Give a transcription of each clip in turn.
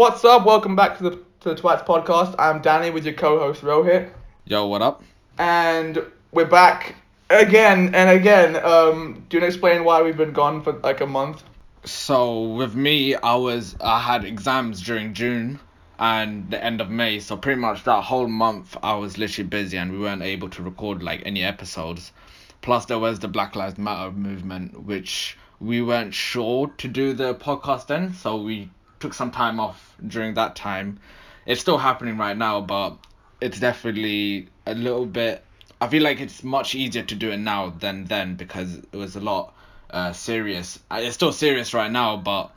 What's up? Welcome back to the to the Twats podcast. I'm Danny with your co-host Rohit, Yo, what up? and we're back again and again. Um, do you want to explain why we've been gone for like a month? So with me, I was I had exams during June and the end of May, so pretty much that whole month I was literally busy and we weren't able to record like any episodes. Plus there was the Black Lives Matter movement, which we weren't sure to do the podcast then, so we took some time off during that time. It's still happening right now, but it's definitely a little bit. I feel like it's much easier to do it now than then because it was a lot uh, serious. Uh, It's still serious right now, but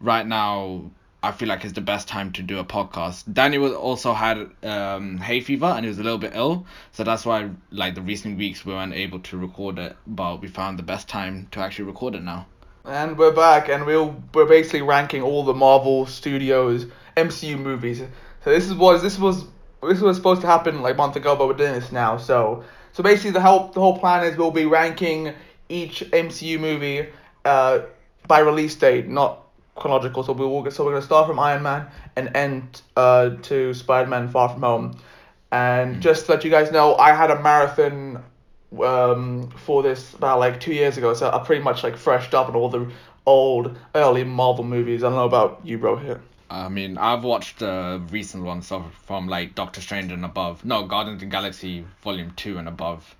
right now I feel like it's the best time to do a podcast. Danny was also had um, hay fever and he was a little bit ill, so that's why like the recent weeks we weren't able to record it. But we found the best time to actually record it now. And we're back, and we'll we're basically ranking all the Marvel Studios MCU movies. So this is was this was this was supposed to happen like a month ago, but we're doing this now. So so basically the whole the whole plan is we'll be ranking each MCU movie uh by release date, not chronological. So we will so we're gonna start from Iron Man and end uh to Spider Man Far From Home. And just to let you guys know, I had a marathon um for this about like two years ago, so I pretty much like freshed up on all the old early Marvel movies. I don't know about you, bro. Here. I mean, I've watched the recent ones so from like Doctor Strange and above. No, Guardians of the Galaxy Volume Two and above.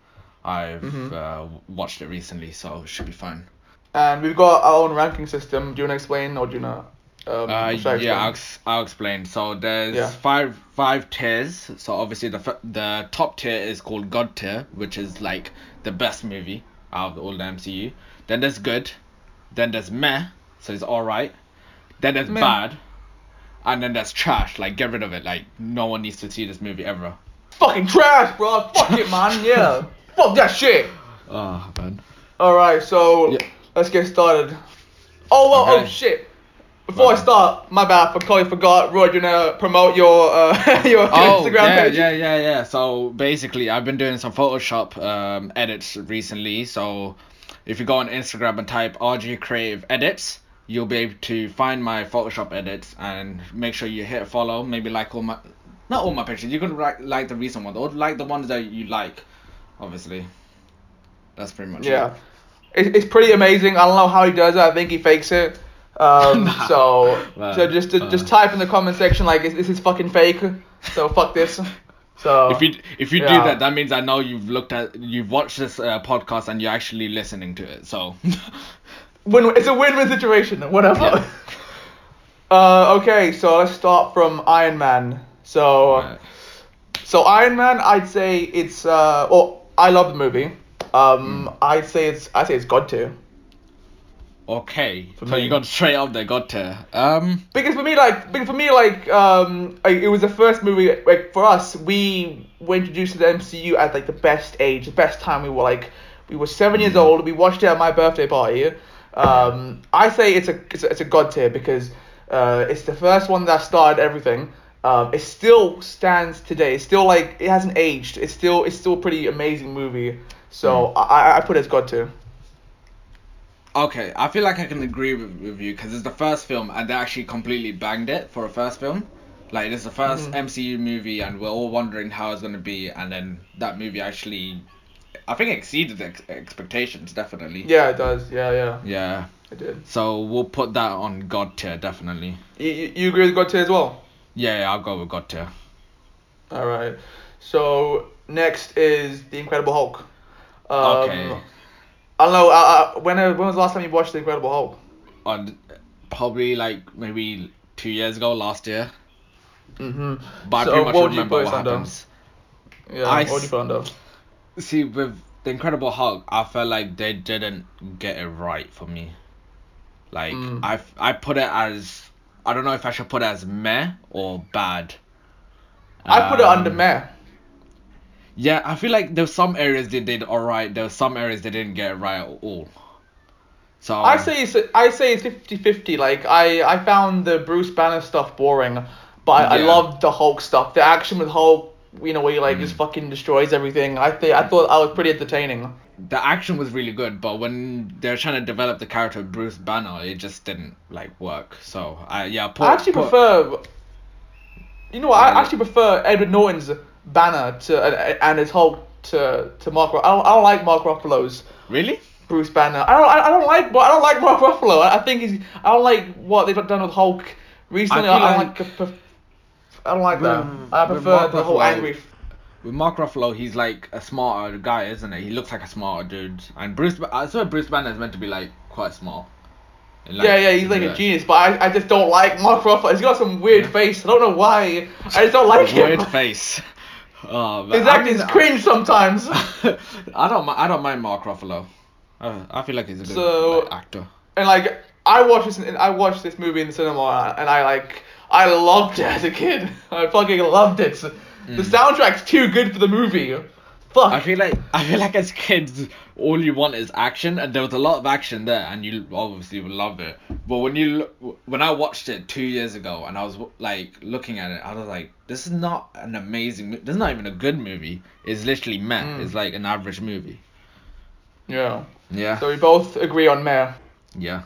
I've Mhm. uh, watched it recently, so it should be fine. And we've got our own ranking system. Do you wanna explain or do you not? Um, Uh, yeah, I'll, explain? I'll explain. So there's Yeah. five five tiers. So obviously the f- the top tier is called God tier, which is like the best movie out of all the MCU. Then there's good. Then there's meh, so it's all right. Then there's Meh. bad, and then there's trash. Like get rid of it. Like no one needs to see this movie ever. Fucking trash, bro. Fuck it, man. Yeah. Fuck that shit. Oh man. All right, so Yeah. let's get started. Oh well, oh shit. Before I start, my bad, I totally forgot. Roy, do you wanna promote your uh your Oh Instagram yeah, page? yeah, yeah, yeah. So basically, I've been doing some Photoshop um, edits recently. So if you go on Instagram and type RG Creative Edits, you'll be able to find my Photoshop edits and make sure you hit follow. Maybe like all my, not all my pictures. You can like like the recent ones or like the ones that you like, obviously. That's pretty much Yeah. it. It, it's pretty amazing. I don't know how he does it. I think he fakes it. Um, Nah. so so just uh. just type in the comment section like this is fucking fake. So fuck this. So If you if you do that, that means I know you've looked at you've watched this uh, podcast and you're actually listening to it. So. win it's a win-win situation. Whatever. Yeah. Uh, okay, so let's start from Iron Man. So Right. so Iron Man, I'd say it's uh well I love the movie. Um, I'd say it's I say it's God tier. Okay, For so me. you got straight up there, got to. Um, Because for me, like, because for me, like, um, like, it was the first movie. Like for us, we were introduced to the MCU at like the best age, the best time. We were like, we were seven years old. We watched it at my birthday party. Um, I say it's a it's a, it's a god tier because uh, it's the first one that started everything. Um, it still stands today. It's still like it hasn't aged. It's still it's still a pretty amazing movie. So I I- I put it as god tier. Okay, I feel like I can agree with, with you because it's the first film and they actually completely banged it for a first film. Like, it's the 1st Mhm. MCU movie and we're all wondering how it's going to be, and then that movie actually, I think, exceeded ex- expectations, definitely. Yeah, it does. Yeah, yeah, Yeah, it did. so we'll put that on God tier, definitely. You, you you agree with god tier as well? Yeah, yeah, I'll go with God tier. All right. So next is the Incredible Hulk. Um, Okay. I don't know. Uh, uh, when uh, when was the last time you watched the Incredible Hulk? On probably like maybe two years ago, last year. Mm-hmm. But I pretty much what would you remember what happens. Yeah. I what you put under? See, with the Incredible Hulk, I felt like they didn't get it right for me. Like Mm. I, I put it as I don't know if I should put it as meh or bad. I put it under Um, meh. Yeah, I feel like there's some areas they did alright. There were some areas they didn't get it right at all. So I say it's I say it's 50-50. Like I I found the Bruce Banner stuff boring, but I, I loved the Hulk stuff. The action with Hulk, you know, where he like Mm. just fucking destroys everything. I think I thought I was pretty entertaining. the action was really good, but when they're trying to develop the character of Bruce Banner, it just didn't like work. So I yeah, I actually prefer. You know what? Yeah. I actually prefer Edward Norton's Banner to and, and his Hulk to to Mark. I don't, I don't like Mark Ruffalo's really. Bruce Banner. I don't. I, I don't like. I don't like Mark Ruffalo. I, think he's. I don't like what they've done with Hulk recently. I I, don't like- like. I don't like that. With- I prefer the whole Ruffalo- angry. With Mark Ruffalo, he's like a smarter guy, isn't he? He looks like a smarter dude. And Bruce, I swear Bruce Banner is meant to be like quite smart. Like, yeah, yeah, he's like yeah. a genius, but I, I just don't like Mark Ruffalo. He's got some weird Yeah. face. I don't know why. I just don't like him. Weird face. Oh, but His I mean, cringe sometimes. I don't. I don't mind Mark Ruffalo. Uh, I feel like he's a good So- like, actor. and like I watched this, I watched this movie in the cinema, and I like I loved it as a kid. I fucking loved it. The soundtrack's too good for the movie. Fuck. I feel like I feel like as kids, all you want is action, and there was a lot of action there, and you obviously would love it. But when you when I watched it two years ago, and I was like looking at it, I was like, this is not an amazing. mo- This is not even a good movie. It's literally meh. Mm. It's like an average movie. yeah. Yeah. So we both agree on Meh. yeah.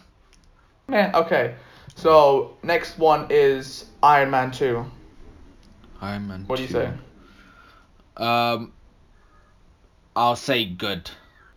Meh. Okay. So next one is Iron Man two. Iron Man. What do you 2. say? Um, I'll say good.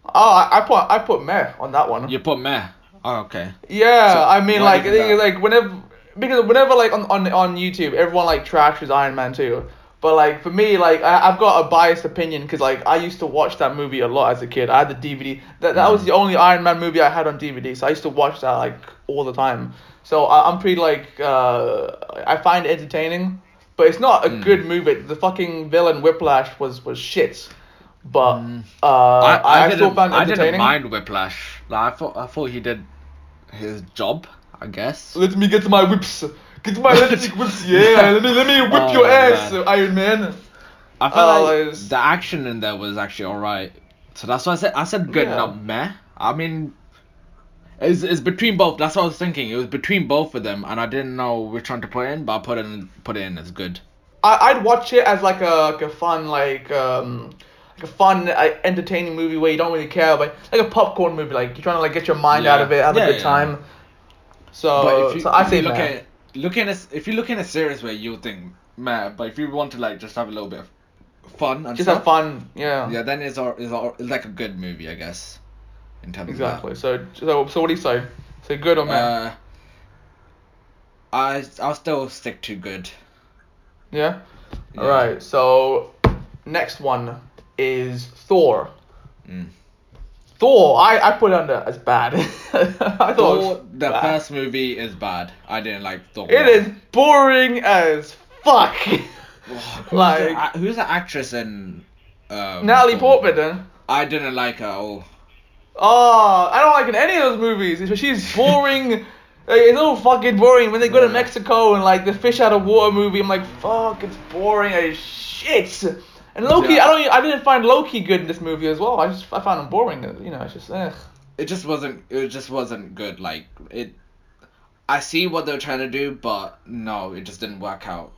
Oh, I, put I put Meh on that one. You put meh. Oh, okay. Yeah, So, I mean like do you think that? like whenever because whenever like on, on on YouTube everyone like trashes Iron Man 2. But like for me like I, I've got a biased opinion because like I used to watch that movie a lot as a kid. I had the DVD. That that was Mm. the only Iron Man movie I had on DVD. So I used to watch that like all the time. So I, I'm pretty like uh I find it entertaining, but it's not a Mm. good movie. The fucking villain Whiplash was was shit. But Mm. uh I, I, I, still didn't, found it I didn't entertaining. mind Whiplash. Like, I thought I thought he did his job. I guess. Let me get my whips. Get my electric whips, yeah. Let me let me whip Oh, your ass, man. Iron Man. I felt Oh, like the action in there was actually alright. So that's why I said I said good, Yeah. not meh. I mean, it's, it's between both. That's what I was thinking. It was between both of them, and I didn't know which one to put in, but I put in, put it in as good. I I'd watch it as like a like a fun like um like a fun uh, entertaining movie where you don't really care about like a popcorn movie like you're trying to like get your mind out of it, have Yeah, a good yeah. time. So, but if you, so I say look meh. at look in a if you look in a serious way, you'll think meh. But if you want to like just have a little bit of fun and just stuff, have fun, yeah. yeah, then it's all, it's, all, it's like a good movie, I guess. In terms Exactly. of So so so what do you say? Say good or meh? Uh, I I'll still stick to good. yeah. yeah. All right. So next one is Thor. Mm. Thor, I, I put it under as bad. I thought it was Thor, the bad. first movie is bad. I didn't like Thor. It is boring as fuck. Who's like- the, who's the actress in? Um, Natalie Thor? Portman. Then. I didn't like her. at all. Oh, I don't like in any of those movies. She's boring. It's all fucking boring. When they go to Mexico and like the fish out of water movie, I'm like, fuck, it's boring as shit. And Loki, Yeah. I don't, I didn't find Loki good in this movie as well. I just, I found him boring. You know, it's just, eh. It just wasn't. It just wasn't good. Like it. I see what they're trying to do, but no, it just didn't work out.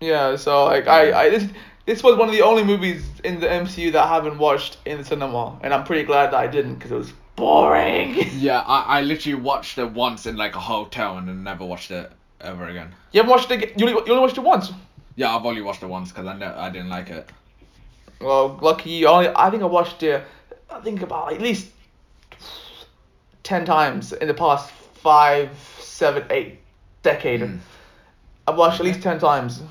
Yeah, so like I, I this this was one of the only movies in the MCU that I haven't watched in the cinema, and I'm pretty glad that I didn't because it was boring. Yeah, I, I literally watched it once in like a hotel and then never watched it ever again. you haven't watched it? You only, you only watched it once. Yeah, I've only watched it once because I know I didn't like it. Well, lucky you. Only I think I watched it. I think about at least ten times in the past five, seven, eight decade. Mm. I've watched at least ten times.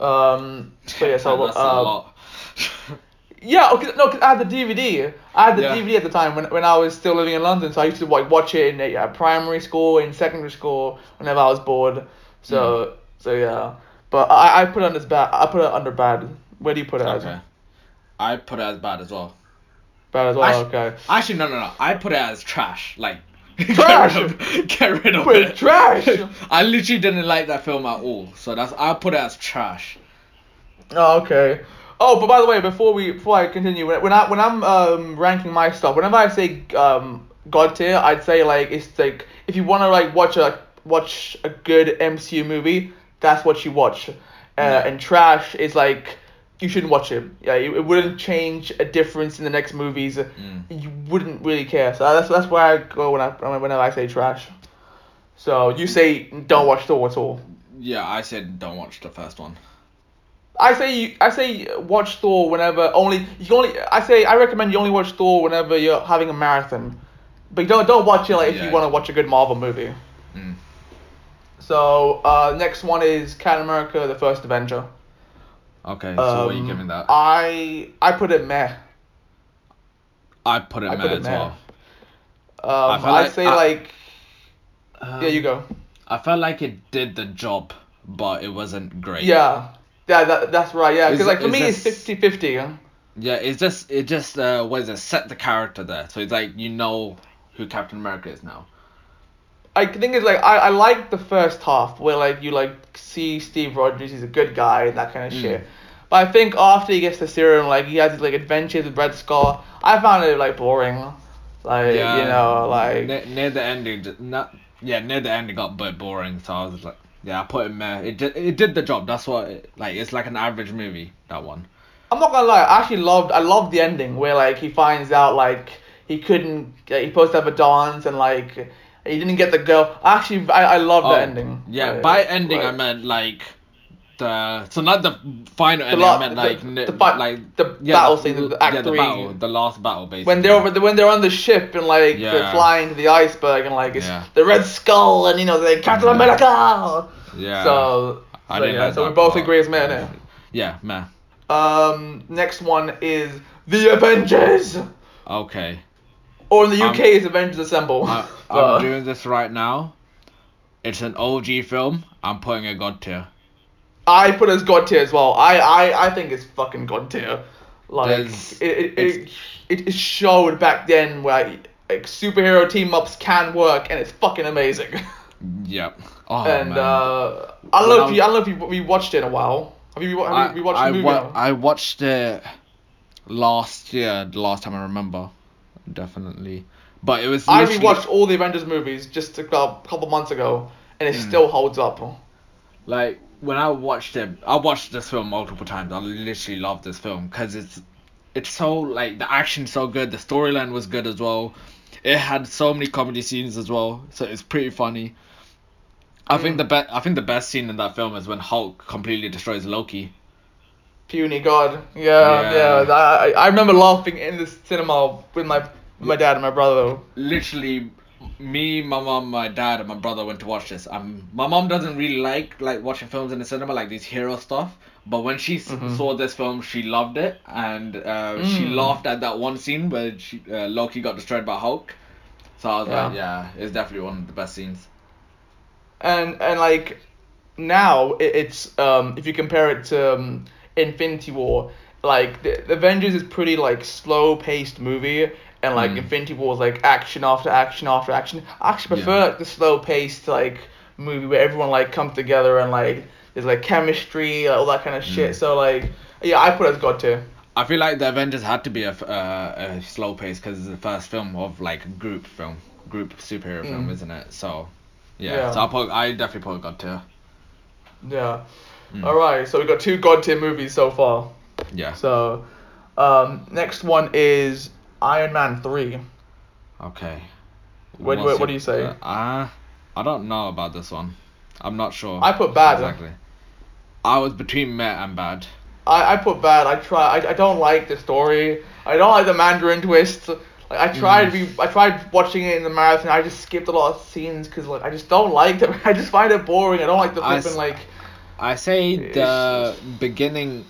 Um. So yeah, so That's a uh, lot. Yeah, okay, no, 'cause I had the DVD. I had the Yeah. DVD at the time when, when I was still living in London, so I used to like watch it in uh, primary school, in secondary school, whenever I was bored. So so yeah, but I, I put it under bad. I put it under bad. Where do you put it? as? I put it as bad as well. Bad as well. Okay. Actually, no, no, no. I put it as trash. Like, Trash? get rid of, get rid of it trash? I literally didn't like that film at all. So that's I put it as trash. Oh, okay. Oh, but by the way, before we before I continue, when, when I when I'm um ranking my stuff, whenever I say um god tier, I'd say like it's like if you want to like watch a watch a good MCU movie, that's what you watch. Uh. And trash is like you shouldn't watch it. Yeah, it, it wouldn't change a difference in the next movies. You wouldn't really care. So that's that's where I go when I whenever I say trash. So you say don't watch Thor at all. Yeah, I said don't watch the first one. I say you, I say watch Thor whenever only you only I say I recommend you only watch Thor whenever you're having a marathon, but don't don't watch it like if Yeah. you want to watch a good Marvel movie. Mm. So uh, next one is Captain America: The First Avenger. Okay, so what are you Um, giving that? I I put it meh. I put it I meh put it as meh. well. Um, feel I'd like- say I- like Um, yeah you go. I felt like it did the job, but it wasn't great. Yeah. Yeah, that, that's right. Yeah, because like for me it's this- 50-50. Huh? Yeah, it's just it just uh what is it set the character there, so it's like you know who Captain America is now. I think it's like I, I like the first half where like you like see Steve Rogers, he's a good guy and that kind of Mm. shit. But I think after he gets the serum, like he has his like adventures with Red Skull. I found it like boring. Like yeah, you know, like near, near the end, it not yeah near the end it got a bit boring, so I was like yeah I put it there. It did it did the job. That's what it, like it's like an average movie that one. I'm not gonna lie. I actually loved I loved the ending where like he finds out like he couldn't uh, he supposed to have a dance and like he didn't get the girl. Actually, I I love Oh, the ending. Yeah, Like, by ending I meant like the so not the final The ending. la- I meant the- like the ni- fi- like the yeah, battle the, scene, the act yeah, the three. battle, the last battle basically. when they're over the, when they're on the ship and like they're flying to the iceberg and like it's Yeah. the Red Skull and you know they Captain Yeah. America. yeah. So, I so didn't yeah, so we both part. agree it's meh. innit? Yeah, meh. Um, next one is the Avengers, Okay. Or in the UK I'm- is Avengers Assemble. I, Uh, I'm doing this right now. It's an OG film. I'm putting a god tier. I put it as God tier as well. I I, I think it's fucking God tier. Like There's- it it, it it it showed back then where like, superhero team ups can work and it's fucking amazing. Yep. Oh and man. uh, I don't When know I if you I don't know if you we watched it in a while. Have you have I, you, we watched I, the movie? wa- I watched it last year. The last time I remember, definitely. But it was. I literally- rewatched all the Avengers movies just a couple months ago, and it Hmm. still holds up. Like when I watched it, I watched this film multiple times. I literally love this film because it's it's so like the action's so good, the storyline was good as well. It had so many comedy scenes as well, so it's pretty funny. I think Mm. the best I think the best scene in that film is when Hulk completely destroys Loki. Puny God. Yeah, yeah. Yeah. I, I remember laughing in the cinema with my my dad and my brother. Literally, me, my mom, my dad, and my brother went to watch this. Um, my mom doesn't really like like watching films in the cinema, like these hero stuff. But when she s Mhm. saw this film, she loved it, and uh, she Mm. laughed at that one scene where she, uh, Loki got destroyed by Hulk. So I was Yeah. like, yeah, it's definitely one of the best scenes. and and like now it, it's um if you compare it to um, Infinity War, like the, the Avengers is pretty like slow paced movie, and like Mm. Infinity War is like action after action after action. I actually Yeah. prefer like, the slow paced like movie where everyone like comes together and like there's like chemistry, all that kind of shit. Mm. So like yeah, I put it as God tier. I feel like the Avengers had to be a, uh, a slow pace because it's the first film of like group film, group superhero film, Mm. isn't it? So, yeah. Yeah. So I put, I definitely put God tier. Yeah. Mm. All right, so we've got two God tier movies so far. Yeah. So, um, next one is Iron Man three. Okay. What- what- what do you say? Uh, uh, I don't know about this one. I'm not sure. I put bad. Exactly. I was between meh and bad. I, I put bad. I try. I, I don't like the story. I don't like the Mandarin twist. Like I tried. Mm. Re- I tried watching it in the marathon. I just skipped a lot of scenes because like I just don't like them. I just find it boring. I don't like the flipping like. I say the beginning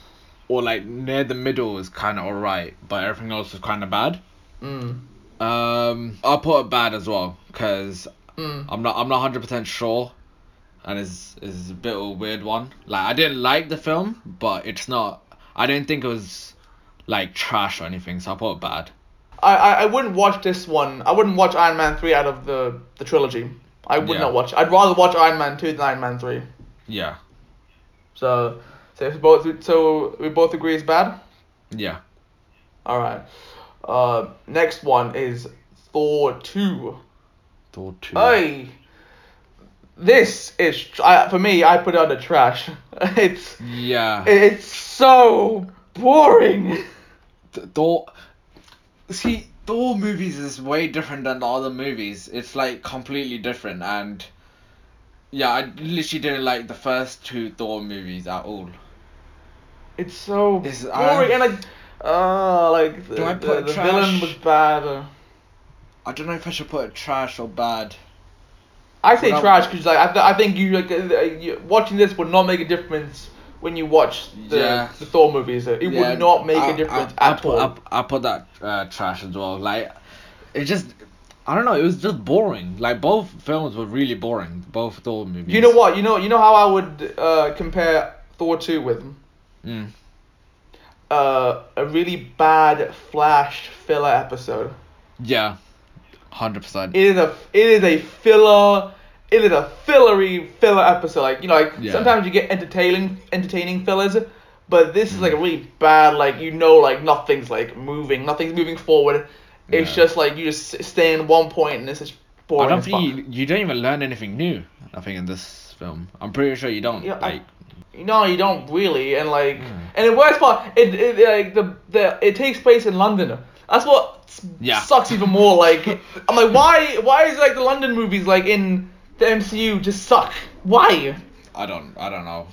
or like near the middle is kind of alright, but everything else is kind of bad. Mm, Um, I'll put it bad as well because mm. I'm not I'm not hundred percent sure, and it's it's a bit of a weird one. Like I didn't like the film, but it's not. I didn't think it was like trash or anything, so I put it bad. I, I I wouldn't watch this one. I wouldn't watch Iron Man three out of the the trilogy. I would Yeah. not watch. I'd rather watch Iron Man two than Iron Man three. Yeah, So, so if both so we both agree it's bad. yeah. All right. Uh, next one is Thor two. Thor two. Hey, this is I, for me. I put it under trash. It's Yeah. it's so boring. Th- Thor. See, Thor movies is way different than the other movies. It's like completely different, and yeah, I literally didn't like the first two Thor movies at all. It's so This boring I- and like uh like the, Do I the, the villain was bad. I don't know if I should put it trash or bad. I say trash because like I, th- I think you like uh, you, watching this would not make a difference when you watch the, Yeah. the Thor movies. It Yeah, would not make I- a difference I, I at put, all. I, I put that uh, trash as well. Like, it just, I don't know. It was just boring. Like both films were really boring. Both Thor movies. You know what? You know you know how I would uh, compare Thor two with Mm. uh, a really bad Flash filler episode. Yeah, hundred percent. It is a it is a filler. It is a fillery filler episode. Like you know, like Yeah. sometimes you get entertaining entertaining fillers, but this is Mm. like a really bad. Like you know, like nothing's like moving, nothing's moving forward. It's just like you just stay in one point and it's just boring. I don't think you, you don't even learn anything new. I think in this film, I'm pretty sure you don't. Yeah, I- No, you don't really, and like, Mm. and the worst part, it, it like the the it takes place in London. That's what Yeah. sucks even more. Like, I'm like, why why is like the London movies like in the MCU just suck? Why? I don't, I don't know.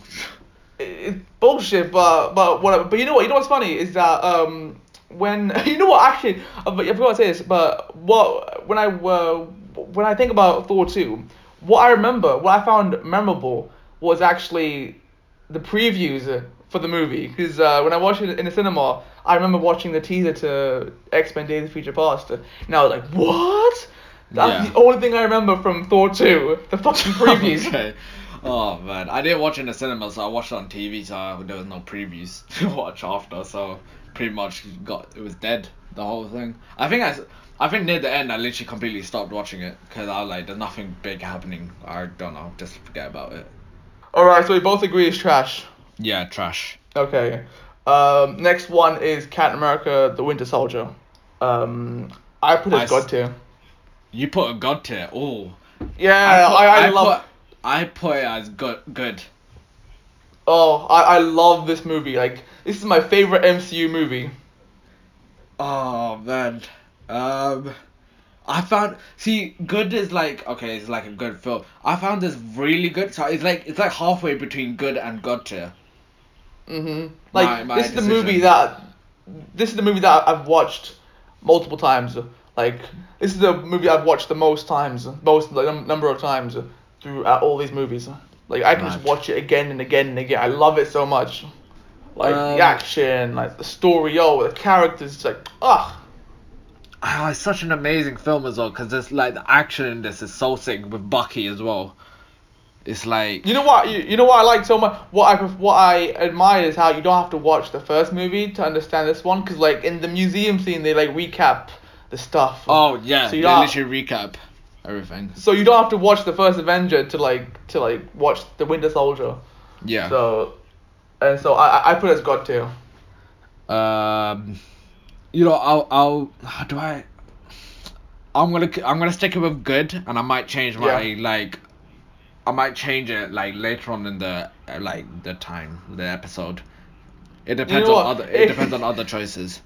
It, it's bullshit. But but whatever. But you know what? You know what's funny is that um when you know what actually but I forgot to say this. But what when I uh, when I think about Thor two, what I remember, what I found memorable was actually the previews for the movie because uh, when I watched it in the cinema, I remember watching the teaser to X Men Days of Future Past, and I was like, "What?" That's Yeah. the only thing I remember from Thor two, the fucking previews. okay. Oh man, I didn't watch it in the cinema, so I watched it on TV. So there was no previews to watch after. So pretty much got it was dead the whole thing. I think I, I think near the end I literally completely stopped watching it because I was like, there's nothing big happening. I don't know, just forget about it. All right, so we both agree it's trash. Yeah, trash. Okay. Um, next one is Captain America: The Winter Soldier. Um, I put it I as s- God tier. You put a god tier. Oh. Yeah, put- I, I, love. Put, I put it as good. Good. Oh, I, I love this movie. Like, this is my favorite MCU movie. Oh man. Um I found see good is like okay, it's like a good film. I found this really good. So it's like it's like halfway between good and god tier. Mm-hmm. Like, My- my this is the movie that. This is the movie that I've watched multiple times. Like, this is the movie I've watched the most times, most like, num- number of times throughout all these movies. Like, I can just watch it again and again and again. I love it so much. Like Um, the action, like the story, oh, the characters, it's like, ugh. Oh, it's such an amazing film as well because there's like the action in this is so sick with Bucky as well. It's like You know what? You, you know what I like so much. What I what I admire is how you don't have to watch the first movie to understand this one. Cause like in the museum scene, they like recap the stuff. oh yeah, So they you don't- literally recap everything. So you don't have to watch the first Avenger to like to like watch the Winter Soldier. Yeah. So, and so I I- put it as God tier. Um, you know, I'll, I'll, how do I? I'm gonna, I'm gonna stick it with good, and I might change my Yeah. like, I might change it like later on in the uh, like the time, the episode. It depends know on other, it depends on other choices.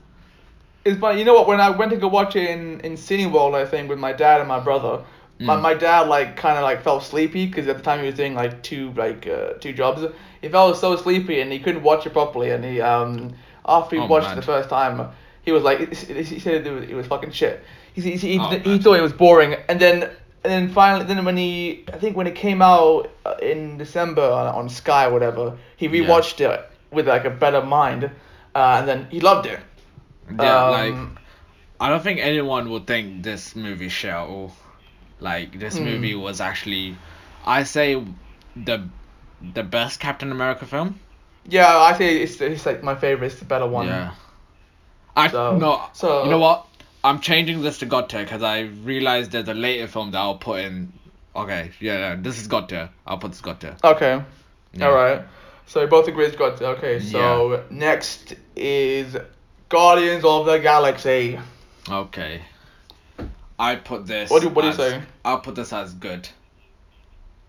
It's funny. You know what? When I went to go watch it in in Cineworld, I think with my dad and my brother. My, Mm. my dad like kind of like felt sleepy because at the time he was doing like two like uh, two jobs. He felt so sleepy and he couldn't watch it properly. And he um after he Oh, watched man. it the first time, he was like he said it was, it was fucking shit. He he, he, Oh, he thought it was boring. And then and then finally then when he I think when it came out uh, in December on, on Sky or whatever, he Yeah. rewatched it with like a better mind, uh, and then he loved it. Yeah, Um, like I don't think anyone would think this movie all. Like this Hmm. movie was actually, I say, the the best Captain America film. Yeah, I say it's, it's like my favorite. It's the better one. Yeah. I So- no. so- you know what? I'm changing this to God tier because I realized there's a later film that I'll put in. Okay, yeah, yeah this is God tier. I'll put this God tier. Okay. Yeah. All right. So we both agree it's okay. So next is Guardians of the Galaxy. Okay. I put this. What do- what do you say? I'll put this as good.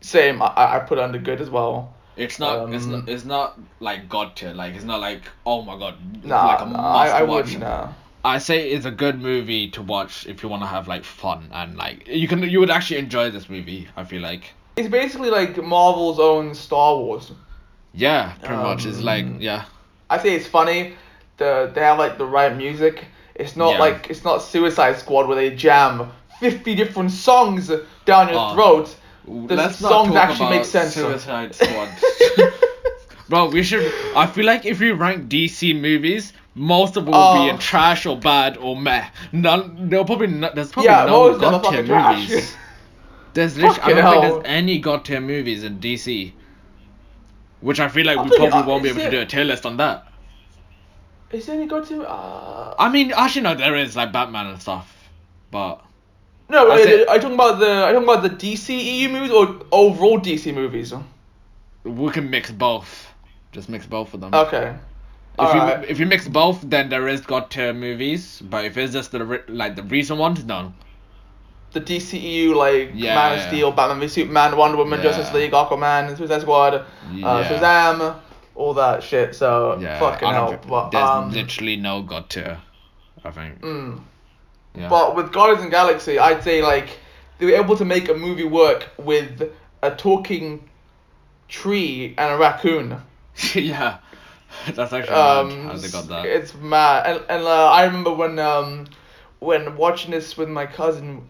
Same. I I put under good as well. It's not. it's Um, not. It's not like god tier. Like it's not like oh my god. Nah, like a nah, must I, I watch. wouldn't. Uh, I say it's a good movie to watch if you want to have like fun and like you can you would actually enjoy this movie. I feel like. it's basically like Marvel's own Star Wars. Yeah, pretty much. It's like Um, yeah. I say it's funny. The they have like the right music. It's not Yeah. like it's not Suicide Squad where they jam fifty different songs down your Oh. throat. The Let's not songs talk actually about make sense. Suicide Squad. Bro, we should. I feel like if we rank DC movies, most of them will Oh. be in trash or bad or meh. None. There'll probably not. There's probably yeah, no most of them are god tier fucking trash. movies. There's literally, I Fucking don't think hell. there's any god tier movies in DC. Which I feel like I we think- probably won't be is able to it- do a tier list on that. Is there any good to? Uh, I mean, actually, no, there is like Batman and stuff, but no, I are said- talking about the? I you talking about the DC EU movies or overall DC movies? we can mix both. Just mix both of them. Okay. If you Alright. if you mix both, then there is god tier movies. But if it's just the like the recent ones, no. the DCEU like Yeah, Man of. Steel, Batman v Superman, Wonder Woman, Yeah. Justice League, Aquaman, Suicide Squad, uh, Yeah. Shazam, all that shit. So Yeah, fucking hell. But there's um, literally no god tier. I think. mm. Yeah. but with Guardians of Galaxy, I'd say like they were able to make a movie work with a talking tree and a raccoon. yeah, that's actually Um, how they got that. It's mad, and and uh, I remember when um when watching this with my cousin.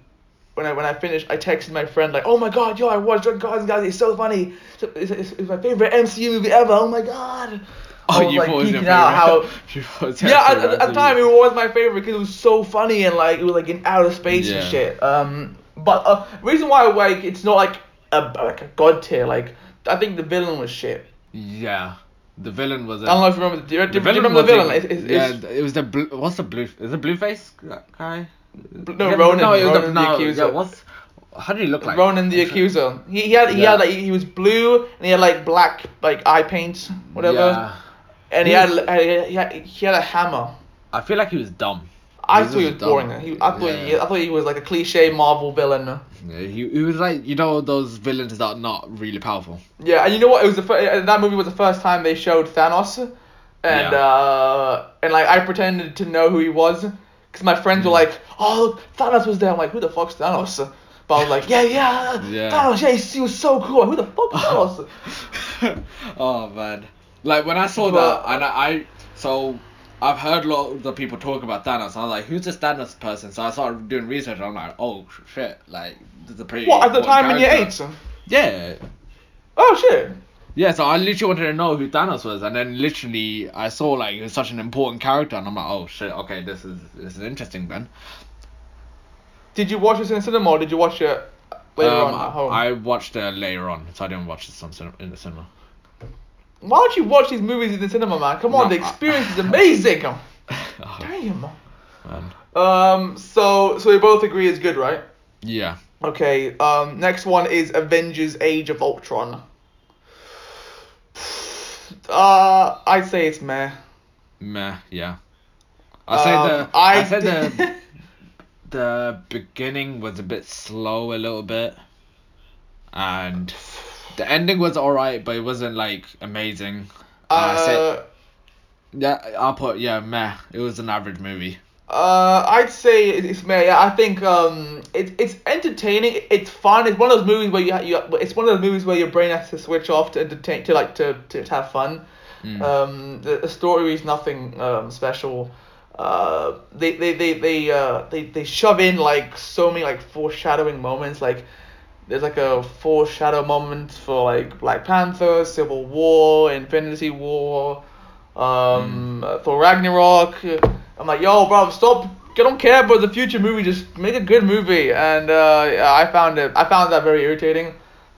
When I when I finished, I texted my friend like, "Oh my god, yo, I watched Guardians of the Galaxy. It's so funny. It's, it's, it's my favorite MCU movie ever. Oh my god." I Oh, was, you like, thought it was your geeking out how? You yeah, at, at the time it was my favorite because it was so funny and like it was like in outer space Yeah. and shit. Um, but uh, reason why like it's not like a like a god tier. Like I think the villain was shit. Yeah, the villain was. I don't know if you remember. The, do you, do you villain remember the villain? the- It's, it's, yeah, it was the blue. What's the blue? Is it Blueface guy? No, Yeah, Ronan. No, it was Ronan the, the no, accuser. Yeah, what's? How did he look like? Ronan the accuser. He, he had he Yeah. had like he was blue and he had like black like eye paint whatever. Yeah. And he He had, was- he had he had a hammer. I feel like he was dumb. I He thought he was boring. He, I thought he, I thought he was like a cliche Marvel villain. Yeah, he, he was like you know those villains that are not really powerful. Yeah, and you know what? It was the fir- that movie was the first time they showed Thanos, and Yeah. uh, and like I pretended to know who he was, because my friends were hmm. like, "Oh, look, Thanos was there." I'm like, "Who the fuck's Thanos?" But I was like, "Yeah, yeah, Yeah. Thanos. Yeah, he, was so cool. Who the fuck is Thanos?" oh man, like when I saw But- that and I, I so I've heard a lot of the people talk about Thanos. I was like, who's this Thanos person? So I started doing research. And I'm like, oh shit, like this is a pretty. what at the time in year character. eight? Yeah. Oh shit! Yeah, so I literally wanted to know who Thanos was, and then literally I saw like he was such an important character, and I'm like, oh shit, okay, this is this is interesting then. Did you watch this in the cinema or did you watch it later Um, on at home? I watched it later on, so I didn't watch this on cin- in the cinema. Why don't you watch these movies in the cinema, man? Come on, No, the I- experience is amazing. Oh, Damn. man. Um. So so we both agree it's good, right? Yeah. Okay, um, next one is Avengers Age of Ultron. Uh, I'd say it's meh. Meh, yeah. I say Um, the I I, say the did- the beginning was a bit slow a little bit, and the ending was alright, but it wasn't like amazing. I say Uh, yeah, I'll put yeah meh. It was an average movie. Uh, I'd say it- it's. Yeah, I think um, it, it's entertaining. It's fun. It's one of those movies where you, you it's one of those movies where your brain has to switch off to entertain to like to, to have fun. Mm. Um, the, the story is nothing um, special. Uh, they they they they uh they, they shove in like so many like foreshadowing moments. Like there's like a foreshadow moment for like Black Panther, Civil War, Infinity War, um, uh, Thor Ragnarok. I'm like, yo, bro, stop. I don't care about the future movie. Just make a good movie. And uh, yeah, I found it. I found that very irritating.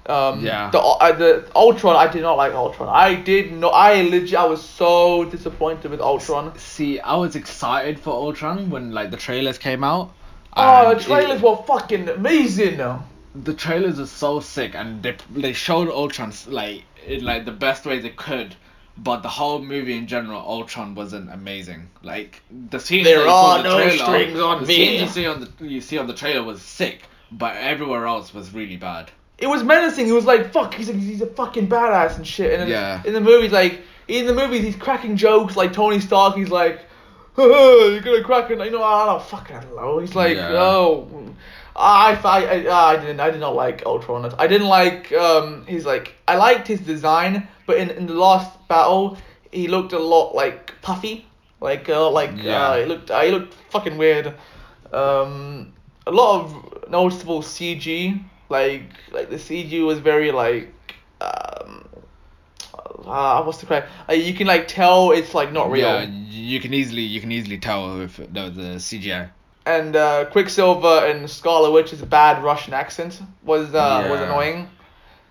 Um, Yeah. The uh, the Ultron, I did not like Ultron. I did not. I legit. I was so disappointed with Ultron. See, I was excited for Ultron when like the trailers came out. Oh, the trailers it- were fucking amazing. the trailers are so sick, and they they showed Ultron like in like the best way they could. But the whole movie in general, Ultron wasn't amazing. Like the scenes There you are the no trailer, strings on the me. scenes you see on the you see on the trailer was sick, but everywhere else was really bad. it was menacing. He was like, "Fuck," he's like, he's a fucking badass and shit. And then Yeah. in the movies, like in the movies, he's cracking jokes like Tony Stark. He's like, "You're gonna crack it," you know, I don't fucking know. He's like, Yeah. "Oh." I, I, I, I didn't I did not like Ultron. I didn't like um he's like I liked his design, but in, in the last battle he looked a lot like puffy, like uh, like Yeah. uh, he looked uh, he looked fucking weird. Um, a lot of noticeable CG, like like the CG was very like um, uh, what's the correct? Uh, you can like tell it's like not real. Yeah, you can easily you can easily tell if the the CGI. And uh, Quicksilver and Scarlet Witch's bad Russian accent was uh, was annoying.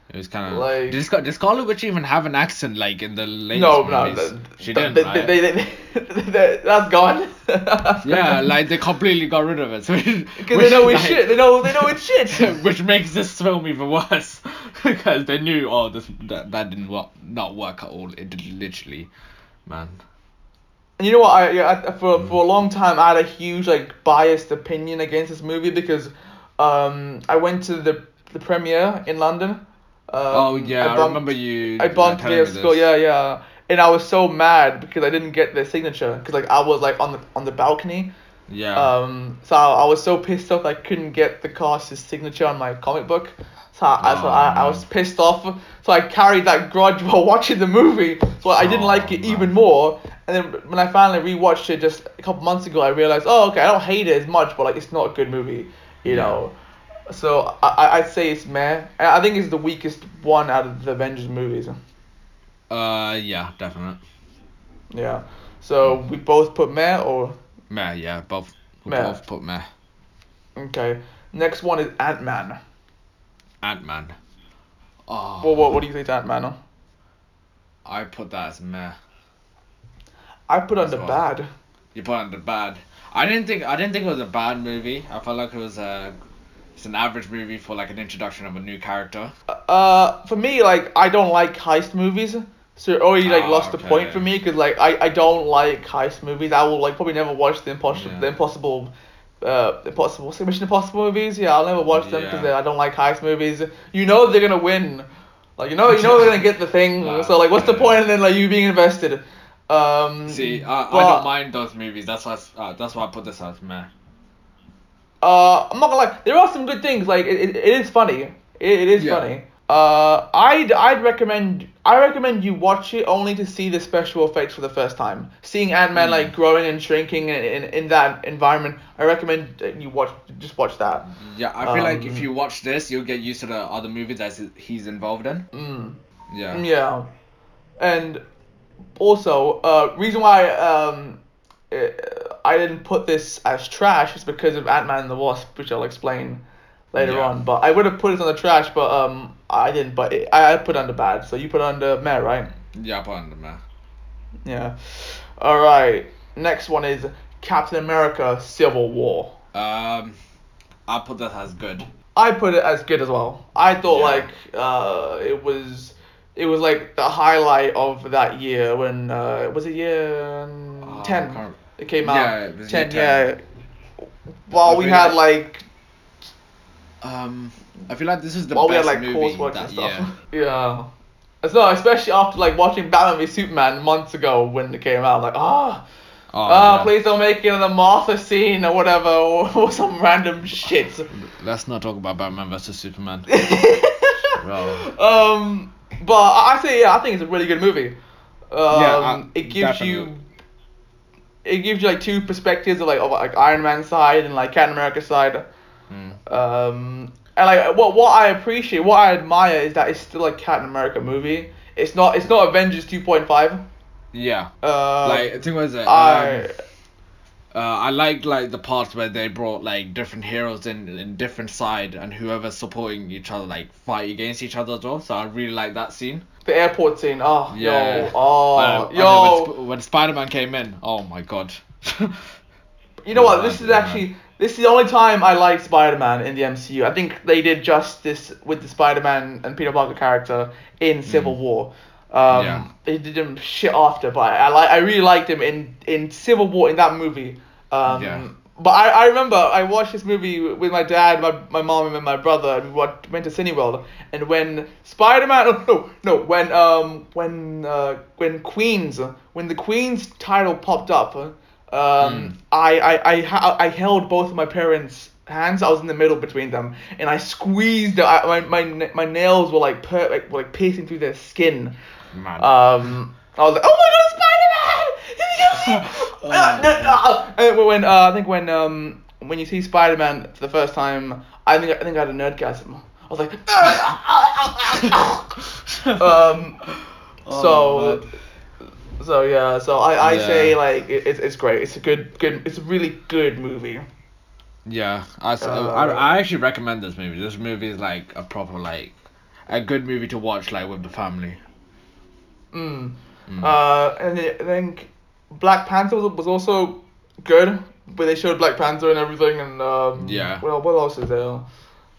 It was kind of Like- did, Scar- did Scarlet Witch even have an accent like in the latest No, no, movies? the- she the- didn't. they- right? they- they- they- that's gone. yeah, like they completely got rid of it. Because they know it's shit. They know they know it's shit. which makes this film even worse because they knew oh this that, that didn't work, not work at all. It did literally, man. And you know what? I, yeah, I for for a long time I had a huge like biased opinion against this movie because um I went to the the premiere in London. Um, oh yeah, I, bumped- remember you. I bumped me school. Yeah, yeah. And I was so mad because I didn't get their signature because like I was like on the on the balcony. Yeah. Um, so I, I was so pissed off I couldn't get the cast's signature on my comic book. So I, so Oh, I, I was pissed off. So I carried that grudge while watching the movie. So I didn't Oh, like it man. even more. And then when I finally rewatched it just a couple months ago, I realized, oh, okay, I don't hate it as much, but like it's not a good movie, you Yeah. know. So I, I- I'd say it's meh. I think it's the weakest one out of the Avengers movies. uh yeah, definitely. Yeah. So we both put meh or Meh, yeah, both we Meh. both put meh. okay. Next one is Ant Man. Ant Man. Oh, Well, what what do you think, Ant Man? I put that as meh. I put under well. bad. You put on the bad. I didn't think I didn't think it was a bad movie. I felt like it was a it's an average movie for like an introduction of a new character. Uh, for me, like I don't like heist movies. So it already like Ah, lost the point for me because like I, I don't like heist movies. I will like probably never watch the impossible Yeah. the impossible uh impossible Mission Impossible movies. Yeah, I'll never watch them because Yeah. I don't like heist movies. You know they're gonna win. Like you know you know they're gonna get the thing. Wow, so like what's the point in then like you being invested? Um, See, I, I don't mind those movies. That's why I- uh, that's why I put this as meh. Uh, I'm not gonna lie. There are some good things. Like it, it, it is funny. It, it is Yeah. funny. Uh, I'd I'd recommend I recommend you watch it only to see the special effects for the first time. Seeing Ant Man Mm. like growing and shrinking in, in in that environment. I recommend you watch just watch that. Yeah, I feel like if Um, you watch this, you'll get used to the other movies that he's involved in. Mm. Yeah. Yeah, and also uh reason why um uh, I didn't put this as trash is because of Ant Man and the Wasp, which I'll explain later Yeah. on. But I would have put it on the trash, but um I didn't. But it, I I put it under bad, so you put it under meh, right? Yeah, I put under meh. Yeah. All right. Next one is Captain America: Civil War. Um, I put that as good. I put it as good as well. I thought Yeah. like uh it was it was like the highlight of that year when uh was it year um, Oh, ten it came out Yeah, it was year ten yeah. While I we had like- like Um, I feel like this is the while we had like movie coursework that and stuff. year. Yeah. So especially after like watching Batman v Superman months ago when it came out, like ah. Oh, Ah, yeah. please don't make it the Martha scene or whatever, or, or some random shit. Let's not talk about Batman versus Superman. Bro. um, but I say yeah, I think it's a really good movie. Um, I- it gives you, it gives you like two perspectives of like of like Iron Man side and like Captain America side. Mm. Um, and like what what I appreciate, what I admire is that it's still a Captain America movie. It's not it's not Avengers two point five. Yeah. Uh, like I think was that I um, uh, I liked like the parts where they brought like different heroes in in different side and whoever's supporting each other like fight against each other as well. So I really like that scene. the airport scene. Oh Yeah. yo oh Uh, yo. when, Sp- when Spider Man came in, oh my god. You know what? This is actually this is the only time I like Spider-Man in the MCU. I think they did justice with the Spider-Man and Peter Parker character in Civil War. Um, Yeah. They did him shit after, but I, I like I really liked him in in Civil War in that movie. Um, Yeah. but I, I remember I watched this movie with my dad, my, my mom, and my brother, and we went to Cineworld. And when Spider Man, no, no, no, when um when uh when Queens, when the Queens title popped up, um Hmm. I I I, I held both of my parents' hands. I was in the middle between them, and I squeezed. I, my my my nails were like per like, were like piercing through their skin. Man. Um, I was like, oh my god, Spider Man! Oh, Uh, no, no. When uh, I think when um when you see Spider Man for the first time, I think I think I had a nerdgasm. I was like, um, Oh, so so yeah, so I I Yeah. say like it, it's it's great. It's a good good. It's a really good movie. Yeah, I, Uh, I, I actually recommend this movie. This movie is like a proper like a good movie to watch like with the family. Mm. Mm. Uh, and I think Black Panther was, was also good, but they showed Black Panther and everything, and um, Yeah. Well, what else is there?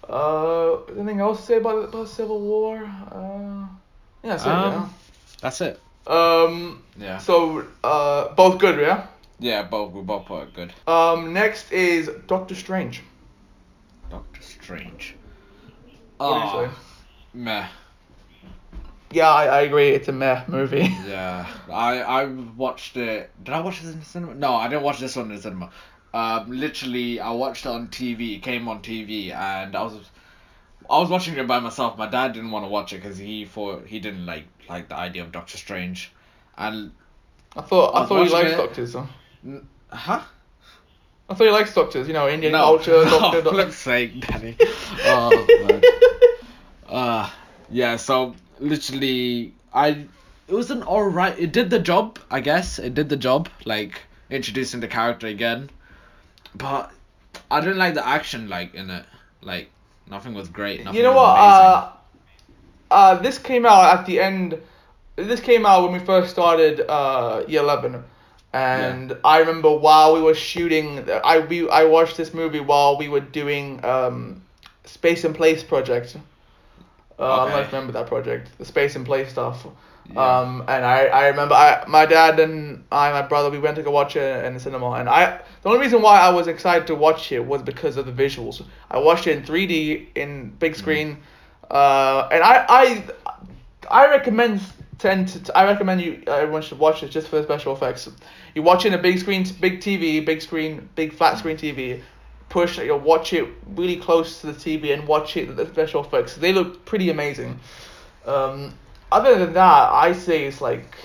Uh, anything else to say about about Civil War? Uh, yeah, that's it, Um, That's it. yeah. Um, Yeah. so uh, both good, yeah. Yeah, both we both put it good. Um, next is Doctor Strange. Doctor Strange. What do you Oh, say? meh. Yeah, I, I agree. It's a meh movie. Yeah, I I watched it. Did I watch this in the cinema? No, I didn't watch this one in the cinema. Um, literally, I watched it on TV. It came on TV, and I was, I was watching it by myself. My dad didn't want to watch it because he thought he didn't like like the idea of Doctor Strange, and I thought I I thought watching liked it. doctors. Huh? huh? I thought he liked doctors. You know, Indian No, culture. doctor, for doctor. flip's sake, Daddy. Oh. Uh, yeah, so literally, I it was an alright. It did the job, I guess. It did the job, like introducing the character again. But I didn't like the action, like in it. Like nothing was great. Nothing you know what? Uh, uh, this came out at the end. This came out when we first started uh, year eleven, and I remember while we were shooting, I we I watched this movie while we were doing um, Space and Place project. Uh, I don't know if Okay. you remember that project, the Space and play stuff. Yeah. Um, and I, I remember I my dad and I my brother we went to go watch it in the cinema and I the only reason why I was excited to watch it was because of the visuals. I watched it in 3D in big Mm. screen, uh, and I I I recommend tend to I recommend you everyone should watch it just for the special effects. You watch it in a big screen, big TV, big screen, big flat screen TV. Push that you know, watch it really close to the TV and watch it the special effects. They look pretty amazing. Um, other than that, I say it's like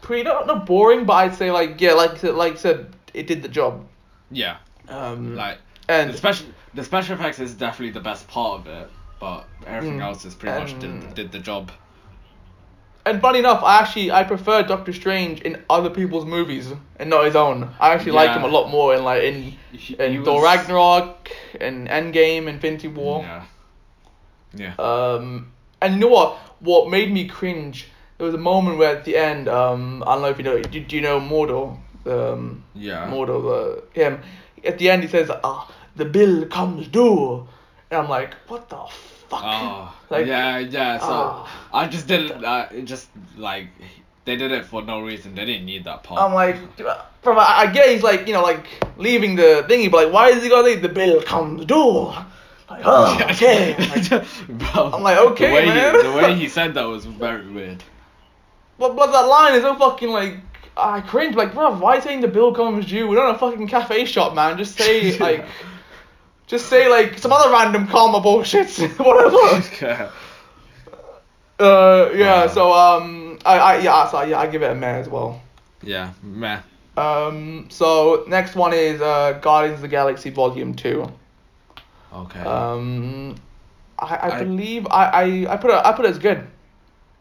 pretty not, not boring, but I'd say like yeah, like like I said, it did the job. yeah, Um, like and the special the special effects is definitely the best part of it, but everything Mm, else is pretty much did did the job. And funny enough, I actually I prefer Doctor Strange in other people's movies and not his own. I actually like him a lot more in like in He- in he Thor was- Ragnarok and Endgame, Infinity War. Yeah. Yeah. Um, and you know what? What made me cringe? There was a moment where at the end, um, I don't know if you know. Do, do you know Mordo? Um, Yeah. Mordo, the him. At the end, he says, "Ah, the bill comes due," and I'm like, "What the fuck?" Oh, Like, yeah, yeah. So ah. I just didn't. Uh, it just like they did it for no reason. They didn't need that part. I'm like, from I, I get he's like, you know, like leaving the thingy, but like, why is he gonna leave? The bill comes due. Like, oh, okay. Like, Bro, I'm like, okay, the way man. He, the way he said that was very weird. But, but that line is so fucking like I cringe. Like, bro, why saying the bill comes due? We're not a fucking cafe shop, man. Just say like, just say like some other random karma bullshit, whatever. Uh, yeah. Uh. So um, I, I yeah, so yeah, I give it a meh as well. yeah, meh. Um, so next one is uh Guardians of the Galaxy Volume Two. Okay. Um, I, I, I- believe I, I I put it I put it as good.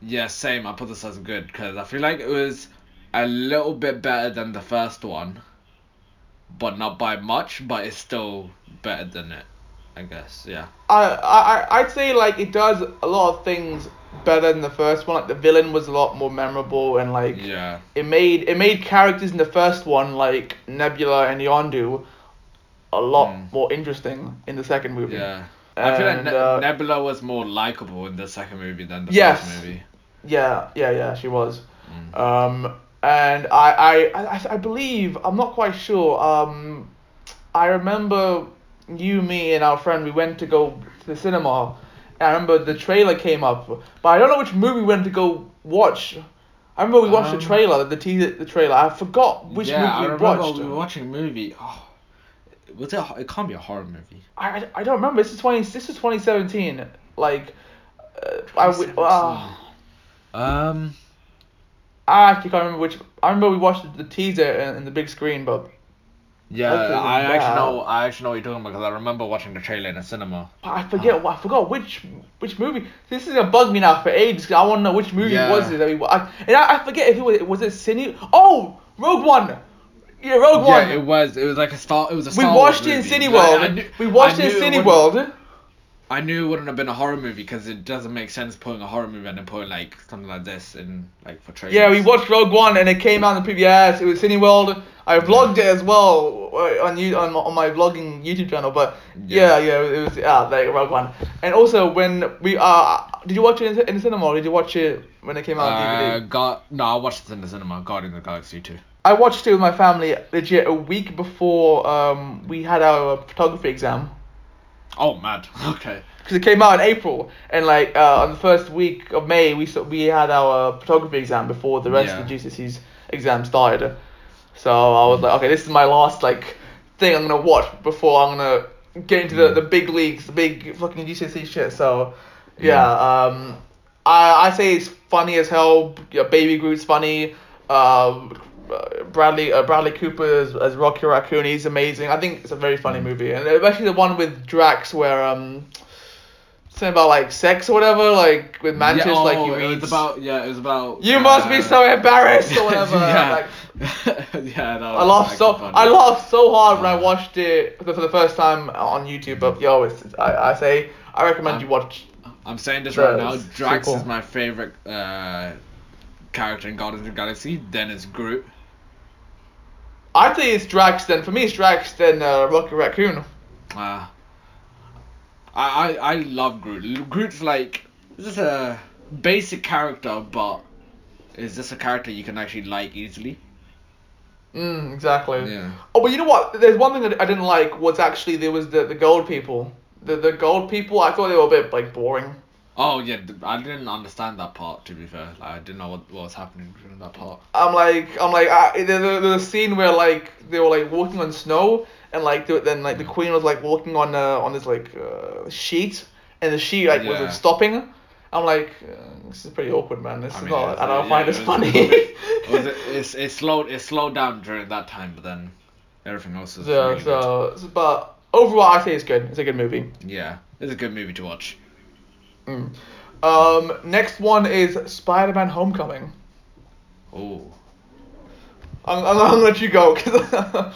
yeah, same. I put this as good because I feel like it was a little bit better than the first one, but not by much. But it's still better than it. I guess. Yeah. I, I I'd say like it does a lot of things better than the first one. Like the villain was a lot more memorable and like Yeah. it made it made characters in the first one like Nebula and Yondu a lot Mm. more interesting in the second movie. Yeah. I feel like ne- uh, Nebula was more likable in the second movie than the Yes. first movie. Yeah, yeah, yeah, she was. Mm. Um, and I, I, I, I believe I'm not quite sure. Um, I remember you, me, and our friend. We went to go to the cinema. And I remember the trailer came up, but I don't know which movie we went to go watch. I remember we watched Um, the trailer, the teaser, the trailer. I forgot which yeah, I movie we remember watched. we were watching a movie. Oh, was it? It can't be a horror movie. I, I, I don't remember. This is twenty. This is twenty seventeen. Like, uh, I uh, Um. I actually can't remember which. I remember we watched the teaser in, in the big screen, but Yeah, I actually know. I actually know what you're talking about because I remember watching the trailer in a cinema. I forget. I forgot which which movie. This is gonna bug me now for ages. 'cause I want to know which movie Yeah. was it that we. wa- I, and I, I forget if it was was it Cine. Oh, Rogue One. Yeah, Rogue One. Yeah, it was. It was like a star. It was a we Star Wars watched it in. Cineworld. I- I we watched it in Cineworld. I knew it wouldn't have been a horror movie because it doesn't make sense putting a horror movie and then putting like something like this in like for trailers. Yeah, we watched Rogue One and it came out in the preview. Yes, it was Cineworld. I vlogged it as well uh, on you on, my- on my vlogging YouTube channel. But yeah, yeah, it was yeah like Rogue One. And also when we uh, did you watch it in, in the cinema or did you watch it when it came out on Uh, DVD? got no, I watched it in the cinema. Guardians of the Galaxy two. I watched it with my family legit a week before um, we had our photography exam. Oh, mad. Okay. Because it came out in April, and like uh, on the first week of May, we we had our photography exam before the rest of the GCSE's exam started. So I was like, okay, this is my last like thing I'm gonna watch before I'm gonna get into the, Mm. the big leagues, the big fucking GCSE shit. So yeah, um, I I say it's funny as hell. Yeah, Baby Groot's funny. Um, uh, Bradley uh, Bradley Cooper as, as Rocky Raccoon, he's amazing. I think it's a very funny Mm. movie, and especially the one with Drax where um something about like sex or whatever, like with Mantis, yeah, oh, like reads. was about yeah, it was about. you must be uh, so embarrassed or whatever. yeah. Like, yeah, no, I laughed so funny. I laughed so hard when I Uh. watched it for the, first time on YouTube. But yo, it's, I I say I recommend Um, you watch. I'm saying this right now. Drax cool. is my favorite uh, character in Guardians of the Galaxy. Then it's Groot. I think it's Drax. Then for me, it's Drax. Then uh, Rocky Raccoon. Uh, I, I I love Groot. Groot's like just a basic character, but is just a character you can actually like easily. Mm, exactly. Yeah. Oh, but you know what? There's one thing that I didn't like was actually there was the the gold people. The the gold people. I thought they were a bit like boring. Oh yeah, I didn't understand that part. To be fair, like, I didn't know what, what was happening during that part. I'm like, I'm like, there, there, there's a scene where like they were like walking on snow, and like the- then like the queen was like walking on uh, on this like uh, sheet, and the sheet like Yeah. wasn't stopping. I'm like, uh, this is pretty awkward, man. This I is mean, not. it's, I don't uh, find yeah, this it was- funny. It was it's it slowed it slowed down during that time, but then everything else is so, really good. so, so, but overall, I say it's good. It's a good movie. Yeah, it's a good movie to watch. Mm. Um, next one is Spider-Man: Homecoming. Oh. I'm, I'm, I'm gonna let you go because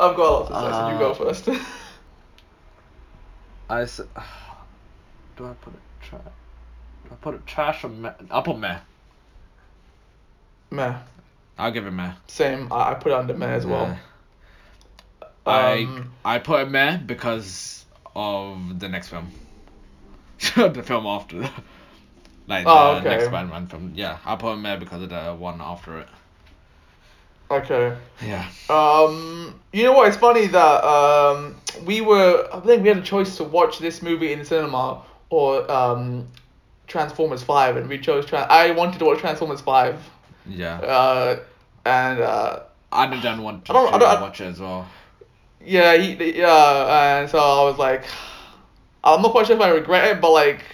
I've got a lot to say. so you go first. I said, do I put it trash? Do I put it trash or meh? I'll put meh. meh. I'll give it meh. Same. I, I put it under meh as well. I Um, I put it meh because of the next film. the film after. That. Like the Oh, okay. next Spider-Man film. Yeah, I put it meh because of the one after it. Okay. Yeah. Um, you know what? It's funny that um, we were. I think we had a choice to watch this movie in the cinema or um, Transformers Five, and we chose. Tran- I wanted to watch Transformers Five, Yeah. uh, and uh, I didn't want to I don't- I don't- watch it as well. yeah, he, yeah, and so I was like, I'm not quite sure if I regret it, but like,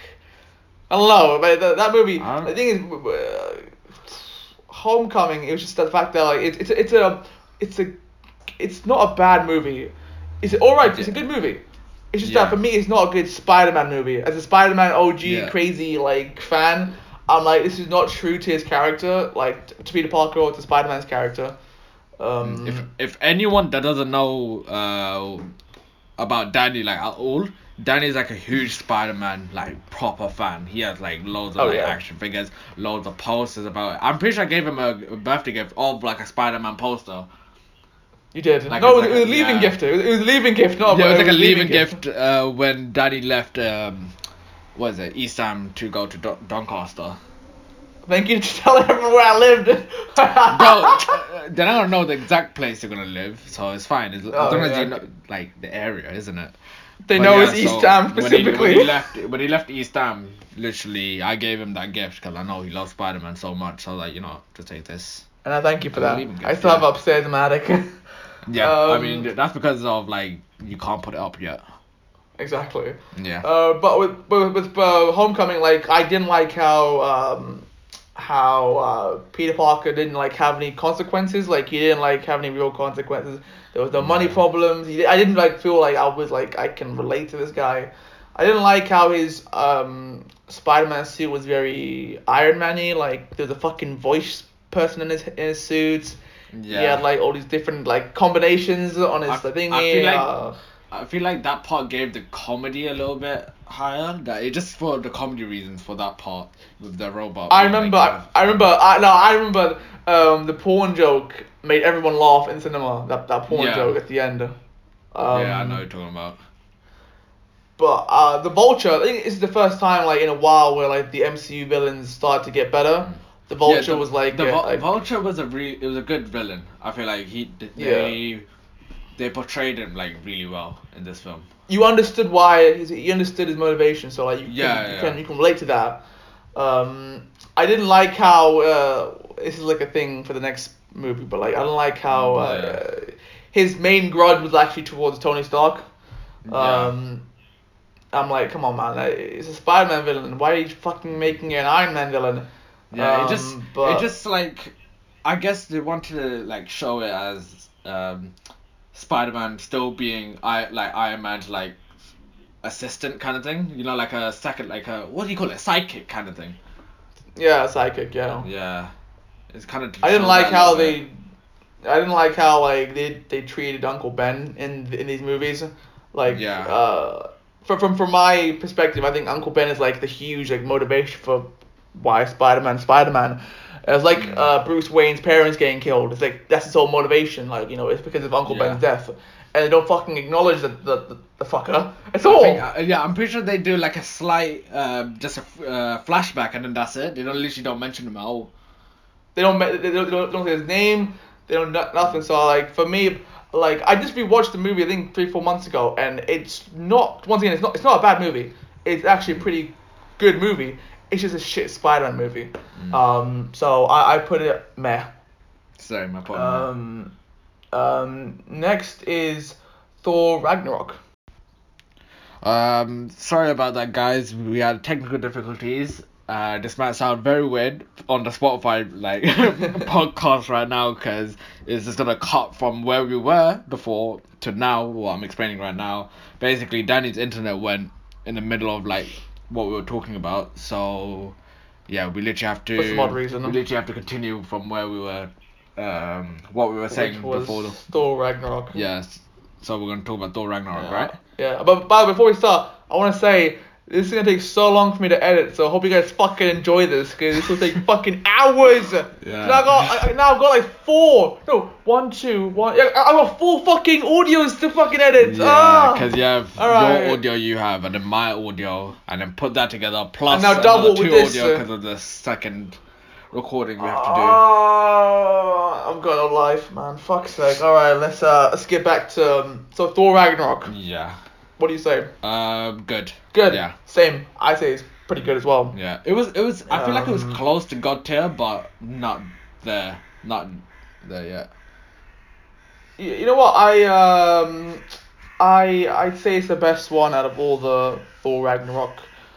I don't know. But that, that movie, I thing is, uh, Homecoming. It was just the fact that like it, it's it's a it's a it's not a bad movie. It's all right. It's a good movie. It's just Yeah. that for me, it's not a good Spider-Man movie. As a Spider-Man OG Yeah. crazy like fan, I'm like, this is not true to his character, like to Peter Parker or to Spider-Man's character. Um, If if anyone that doesn't know uh about Danny like at all, Danny's like a huge Spider-Man like proper fan. He has like loads of Oh, like yeah. action figures, loads of posters about it. I'm pretty sure I gave him a birthday gift of like a Spider-Man poster. You did. Like no, it was, like it was a leaving yeah. gift. It was, it was a leaving gift. No, yeah, it was like a leaving gift uh when Danny left um what is it East Ham to go to Don- Doncaster. Thank you for telling everyone where I lived. Bro, uh, they're not know the exact place you're gonna live, so it's fine. As, as Oh, long as you know, like the area, isn't it? They But know yeah, it's East so Ham when he- specifically. When he, left, when he left East Ham, literally, I gave him that gift because I know he loves Spider Man so much. So like, you know, just take this. and I thank you for I that. I still have yeah. upstairs in my attic. Yeah, I Um, mean that's because of like you can't put it up yet. exactly. Yeah. Uh, but with with, with uh, Homecoming, like I didn't like how um, how uh, Peter Parker didn't like have any consequences. Like he didn't like have any real consequences. There was no money problems. He, I didn't like feel like I was like I can relate to this guy. I didn't like how his um, Spider-Man suit was very Iron Man-y. Like there's a fucking voice person in his in his suit. yeah. He had like all these different like combinations on his I- thingy. I feel like- uh, I feel like that part gave the comedy a little bit higher. That it just for the comedy reasons for that part with the robot. I being, like, remember, I remember, I no, I remember. Um, the porn joke made everyone laugh in cinema. That that porn Yeah. joke at the end. Um, yeah, I know what you're talking about. But uh, the Vulture, I think this is the first time like in a while where like the MCU villains start to get better. The Vulture Yeah, the- was like, the uh, Vul- like- Vulture was a re- it was a good villain. I feel like he th- they they portrayed him like really well in this film. you understood why you understood his motivation, so like you can, Yeah, you can you can relate to that. Um, I didn't like how uh, this is like a thing for the next movie, but like I don't like how uh, his main grudge was actually towards Tony Stark. Um, I'm like, come on, man, like, it's a Spider-Man villain. Why are you fucking making it an Iron Man villain? Yeah, Um, it just but- it just like I guess they wanted to like show it as um Spider-Man still being I like Iron Man's like assistant kind of thing. You know, like a second like a what do you call it? Sidekick kind of thing. yeah, psychic, yeah. Yeah. It's kind of I didn't like how they. I didn't like how like they they treated Uncle Ben in in these movies. Like Yeah. uh, from from from my perspective, I think Uncle Ben is like the huge like motivation for why Spider Man Spider Man. It's like Mm. uh, Bruce Wayne's parents getting killed. It's like that's his whole motivation. Like you know, it's because of Uncle Yeah. Ben's death, and they don't fucking acknowledge the the, the, the fucker. It's all. think, uh, yeah, I'm pretty sure they do like a slight, uh, just a uh, flashback, and then that's it. They don't literally don't mention him at all. They don't they don't, they don't, don't say his name. They don't no- nothing. So like for me, like I just rewatched the movie I think three four months ago, and it's not once again it's not it's not a bad movie. It's actually a pretty good movie. It's just a shit Spider-Man movie. Um, so I, I put it meh. Sorry, my point. Um, um, next is Thor Ragnarok. Um, sorry about that, guys. We had technical difficulties. Uh, this might sound very weird on the Spotify like podcast right now because it's just gonna cut from where we were before to now. What I'm explaining right now. Basically, Danny's internet went in the middle of like what we were talking about. So yeah, we literally have to. For some odd reason, We literally have to continue from where we were. Um, what we were saying before. The, Thor Ragnarok. yes. So we're gonna talk about Thor Ragnarok, Yeah. right? Yeah, but, but before we start, I want to say this is gonna take so long for me to edit, so I hope you guys fucking enjoy this, because this will take fucking hours. Yeah. Now I got, I, now I've got like four, no, one, two, one. Yeah, I I got four fucking audios to fucking edit. Yeah, ah! because you have Alright. your audio you have, and then my audio, and then put that together plus And now double another with this, audio uh, because of the second recording we have to Ah, I've got no life, man. Fuck's sake. All right, let's uh, let's get back to um, so Thor Ragnarok. Yeah. What do you say? Um. Good. Good. Yeah. Same. I say it's pretty good as well. Yeah. It was. It was. I feel like it was Um, close to God tier, but not there. Not there yet. Y- You know what? I um, I I'd say it's the best one out of all the Thor Ragnarok.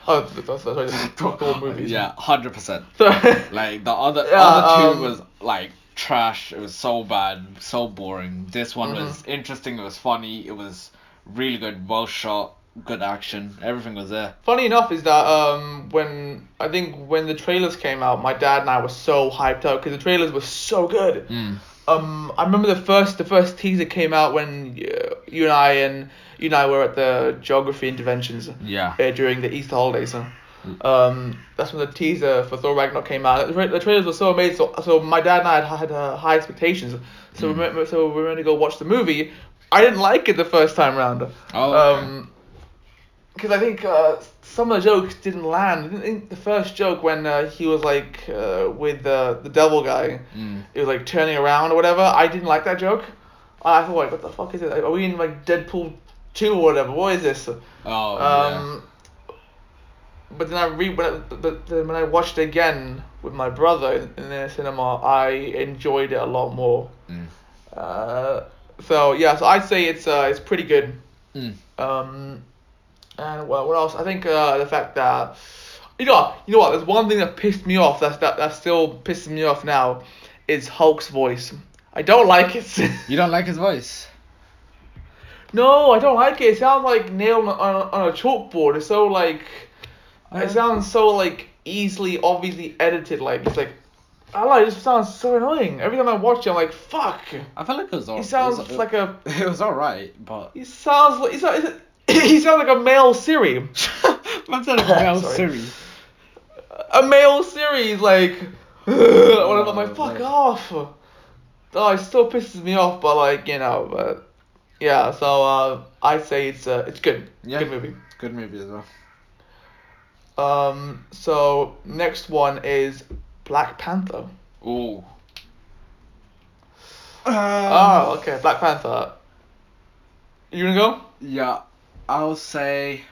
Oh, th- th- sorry, the Thor movies. Yeah. Hundred percent. So, Like the other Yeah, other two um, was like trash. It was so bad, so boring. This one Mm-hmm. was interesting. It was funny. It was really good, well shot, good action. Everything was there. funny enough is that um, when I think when the trailers came out, my dad and I were so hyped up because the trailers were so good. Mm. Um, I remember the first the first teaser came out when uh, you and I and you and I were at the geography interventions Yeah. uh, during the Easter holidays. huh? Um, that's when the teaser for Thor Ragnarok came out. The, tra- the trailers were so amazing. So, so my dad and I had, had uh, high expectations. So we went, so we were going to go watch the movie. I didn't like it the first time round. Oh, okay. Um, because I think uh, some of the jokes didn't land. I think the first joke when uh, he was like uh, with uh, the devil guy, Mm. it was like turning around or whatever. I didn't like that joke. I thought, like, what the fuck is it? Are we in like Deadpool two or whatever? What is this? Oh, yeah. Um, but then I re when I, but then when I watched it again with my brother in, in the cinema, I enjoyed it a lot more. Mm. Uh, so yeah, so I'd say it's uh, it's pretty good. Mm. Um, and well, what else? I think uh, the fact that you know you know what? There's one thing that pissed me off. That's that that still pisses me off now. Is Hulk's voice. I don't like it. You don't like his voice? no, I don't like it. It sounds like nailed on, on, on a chalkboard. It's so like it sounds so like easily, obviously edited. Like it's like I like it. Sounds so annoying. Every time I watch it, I'm like, fuck. I felt like it was all. He sounds it was, like a. It was alright, but. He sounds like. He sounds, he sounds like a male Siri. Man said a male. Siri. A male Siri like. whatever. I'm like, fuck right. off. Oh, it still pisses me off, but like you know, but yeah. So uh, I'd say it's uh, it's good. Yeah. Good movie. Good movie as well. Um. So next one is Black Panther. Ooh. oh, okay. Black Panther. You gonna go? Yeah, I'll say.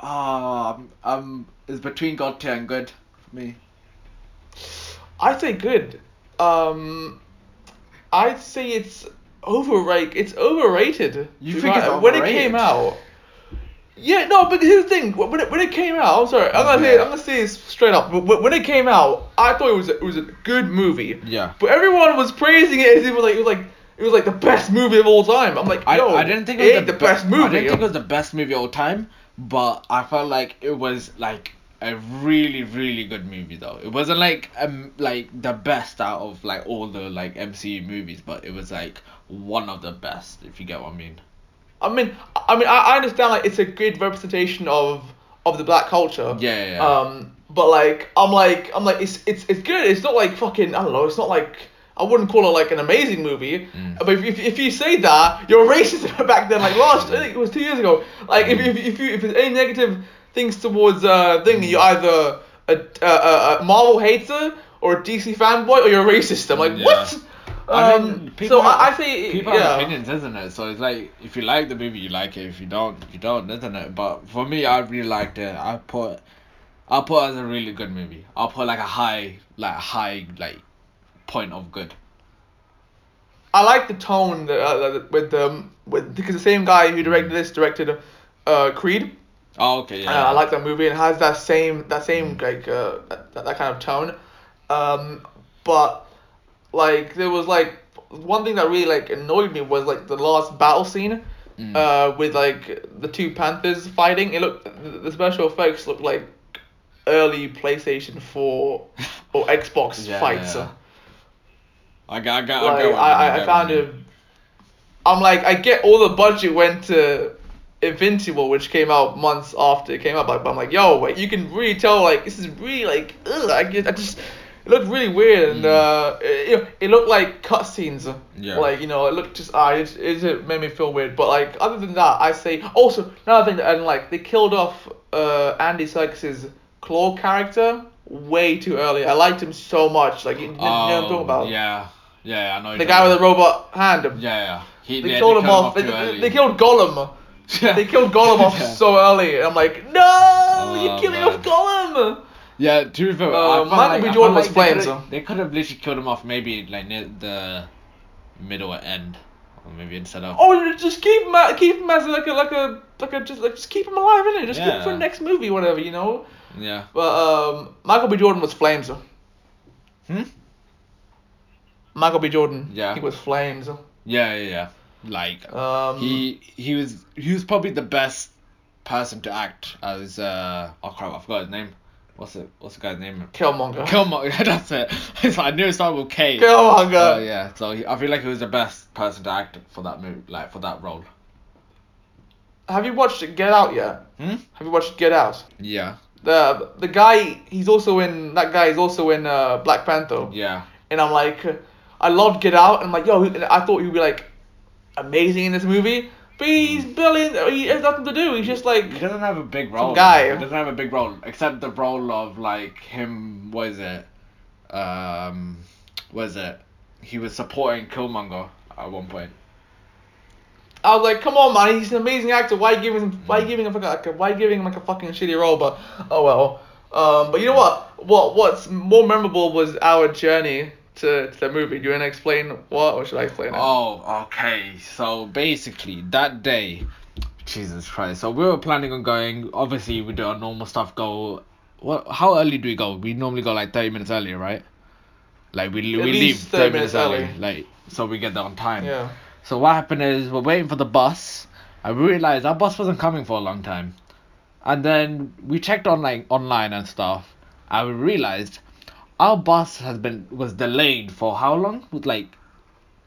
Um, um, it's between God tier and good for me. I'd say good. Um, I'd say it's overrated. It's overrated. You think it's honest. when it came out? Yeah, no, but here's the thing. When it, when it came out, I'm sorry. I'm gonna say I'm gonna say this straight up. When when it came out, I thought it was a, it was a good movie. Yeah. But everyone was praising it as if it was like it was like it was like the best movie of all time. I'm like, I, yo, I didn't think it was the, the best movie. I didn't think it was the best movie of all time, but I felt like it was like a really really good movie though. It wasn't like um like the best out of like all the like MCU movies, but it was like one of the best if you get what I mean. I mean, I mean, I, I understand like it's a good representation of of the black culture. Yeah, yeah, yeah. Um, but like, I'm like, I'm like, it's it's it's good. It's not like fucking. I don't know. It's not like I wouldn't call it like an amazing movie. Mm. But if, if, if you say that, you're racist back then. Like last, I think it was two years ago. Like if if if you if there's any negative things towards uh thing, you're either a, a, a, a Marvel hater or a DC fanboy or you're a racist. I'm like, Yeah. what? I Um, mean, people so have, I, I say people yeah. have opinions, isn't it? So it's like if you like the movie, you like it. If you don't, you don't, isn't it? But for me, I really liked it. I put, I'll put it as a really good movie. I'll put like a high, like high, like point of good. I like the tone that, uh, with um with because the same guy who directed this directed uh Creed. Oh, okay, yeah. Uh, I like that movie and it has that same that same like uh that, that kind of tone. Um, but like there was like one thing that really like annoyed me was like the last battle scene. Mm. Uh, with like the two panthers fighting, it looked the special effects looked like early PlayStation Four or Xbox Yeah, fights. yeah. I got, I got, I, Like, get what you I, mean, I, I found it. I'm like, I get all the budget went to Invincible, which came out months after it came out. But, but I'm like, yo, wait, you can really tell, like, this is really like, ugh, I, get, I just, it looked really weird, and Mm. uh, it, it looked like cutscenes. Yeah. Like, you know, it looked just, ah, it, it, made me feel weird. But like, other than that, I say, also another thing that I didn't like, they killed off uh Andy Serkis's Klaue character way too early. I liked him so much. Like, you, you know what I'm talking Oh, about? Yeah, yeah, I know. The guy with the robot hand. Yeah, yeah. He, They yeah, killed him off. too They, they, they killed Gollum. They killed Gollum off Yeah. so early. I'm like, no, Oh, you're killing man. off Gollum. Yeah, to be fair, Uh, Michael like, B. Jordan was like they flames, could've- They could have literally killed him off maybe like near the middle or end, or maybe instead of. Oh, just keep him, keep him as like a like a like a just like just keep him alive in it. Just keep him for the next movie, whatever you know. Yeah. But um, Michael B. Jordan was flames. Hmm. Michael B. Jordan. Yeah. He was flames. Yeah, yeah, yeah. Like Um, he he was he was probably the best person to act as uh oh crap I forgot his name. What's it? What's the guy's name? Killmonger. Killmonger. That's it. I knew it started with K. Killmonger. Uh, yeah. So he, I feel like he was the best person to act for that movie, like for that role. Have you watched Get Out yet? Hmm. Have you watched Get Out? Yeah. The the guy he's also in that guy is also in uh, Black Panther. Yeah. and I'm like, I loved Get Out, and I'm like, yo, I thought he'd be like amazing in this movie, But he's billion. He has nothing to do. He's just like He doesn't have a big role. Some guy. He doesn't have a big role except the role of like him. What is it? Um, what is it? He was supporting Killmonger at one point. I was like, come on, man, he's an amazing actor. Why giving him? Why giving him like a, why giving him like a fucking shitty role? But oh well. Um, but you know what? What what's more memorable was our journey to, to the movie. Do you wanna explain what, or should I explain it? Oh, okay. So basically, that day, Jesus Christ. So we were planning on going. Obviously, we do our normal stuff. Go. What? How early do we go? We normally go like thirty minutes earlier, right? Like we we leave 30 30 minutes early, early. like so we get there on time. Yeah. So what happened is we're waiting for the bus. I realized our bus wasn't coming for a long time, and then we checked on like online and stuff. And we realized our bus has been was delayed for how long? With like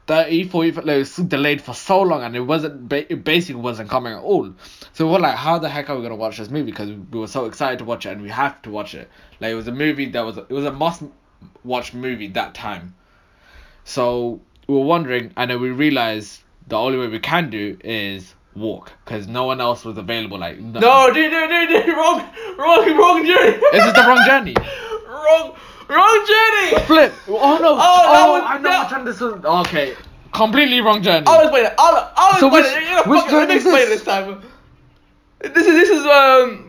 30, 40, like, it was delayed for so long, and it wasn't ba- it basically wasn't coming at all. So we're like, how the heck are we gonna watch this movie? Because we were so excited to watch it, and we have to watch it. Like it was a movie that was it was a must watch movie that time. So we were wondering, and then we realized the only way we can do is walk, because no one else was available. Like no, No, dude, dude, dude, dude, wrong, wrong, wrong journey. Is this the wrong journey? wrong, wrong journey. Flip. Oh no. Oh, Oh, was- I know that- which one this is. Okay, completely wrong journey. I'll explain it. I'll, I'll So explain which- it. You know, which fuck let me explain this? this time. This is this is um.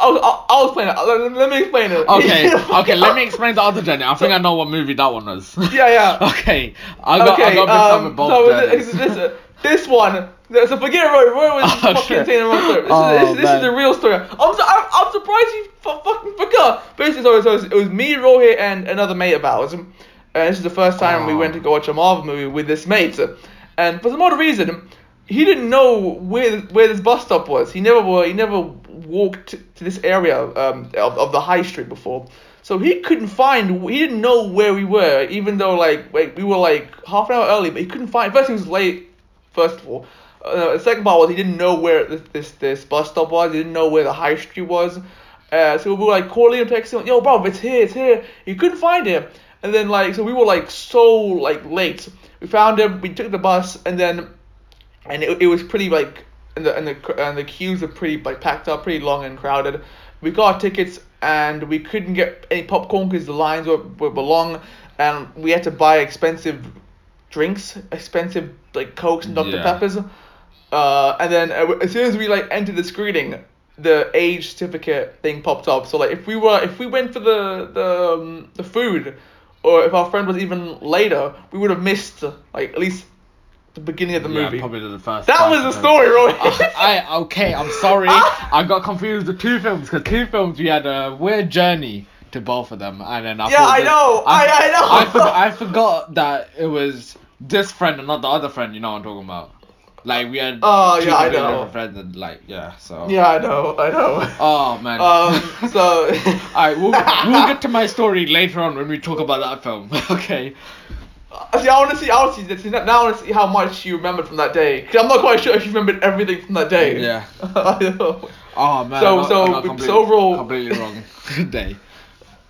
I'll, I'll, I'll explain it. Let, let me explain it. Okay, okay, let me explain the other journey. I think I know what movie that one was. Yeah, yeah. okay, I got, I okay, got um, both so this, this, this one, so forget Roy. Roy was Oh, fucking shit. saying the wrong story. This, Oh, is, this, this is the real story. I'm, so, I'm, I'm surprised you fucking forgot. Basically, so, it, was, it was me, Rohit, and another mate of ours. And this is the first time we Oh. went to go watch a Marvel movie with this mate. And for some odd reason, he didn't know where where this bus stop was. He never he never walked to this area um, of, of the high street before. So he couldn't find. He didn't know where we were, even though like wait, we were like half an hour early, but he couldn't find. First, he was late. First of all, uh, the second part was he didn't know where this, this this bus stop was. He didn't know where the high street was. Uh, so we were like calling him, texting him, "Yo, bro, it's here, it's here." He couldn't find him, and then like so we were like so like late. We found him. We took the bus, and then and it, it was pretty like and the and the and the queues were pretty like packed up, pretty long and crowded. We got our tickets and we couldn't get any popcorn because the lines were, were, were long, and we had to buy expensive drinks, expensive like cokes and Dr Yeah. Peppers. Uh, and then uh, as soon as we like entered the screening, the age certificate thing popped up. So like if we were if we went for the the um, the food, or if our friend was even later, we would have missed like at least the beginning of the yeah, movie. probably the first. That was the story, Roy. I okay, I'm sorry. I got confused with two films because two films we had a weird journey to both of them, and then I Yeah, I that- know, I- I know. I, forgot, I forgot that it was this friend and not the other friend. You know what I'm talking about? Like we had. Oh, yeah, I completely know. different Friends and like yeah, so. yeah, I know, I know. Oh man. Um, so. Alright, we'll, we'll get to my story later on when we talk about that film. okay. See, I want to see. I want to see this. Now I want to see how much you remembered from that day. Cause I'm not quite sure if you remembered everything from that day. Yeah. I know. Oh man. So- I got- so- got so completely- overall- Completely wrong day.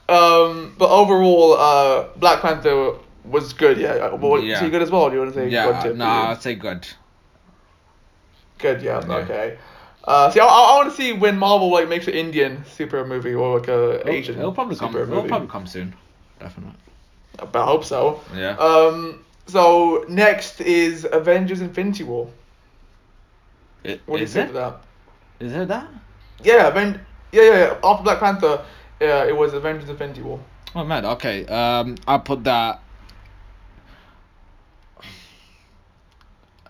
Um, but overall, uh, Black Panther was good. Yeah. Uh, What, Yeah. Good as well? Do you want to say Yeah. No, I'd say good. Good. Yeah. Yeah. Okay. Uh, see, I, I, want to see when Marvel like makes an Indian super movie or like a It'll- Asian It'll probably come. super It'll probably come soon. Definitely. But I hope so. Yeah. Um. So next is Avengers: Infinity War. It, What do you is think it? of that? Is it that? Yeah, Aven- yeah, yeah, yeah. After Black Panther, yeah, it was Avengers: Infinity War. Oh man. Okay. Um, I put that.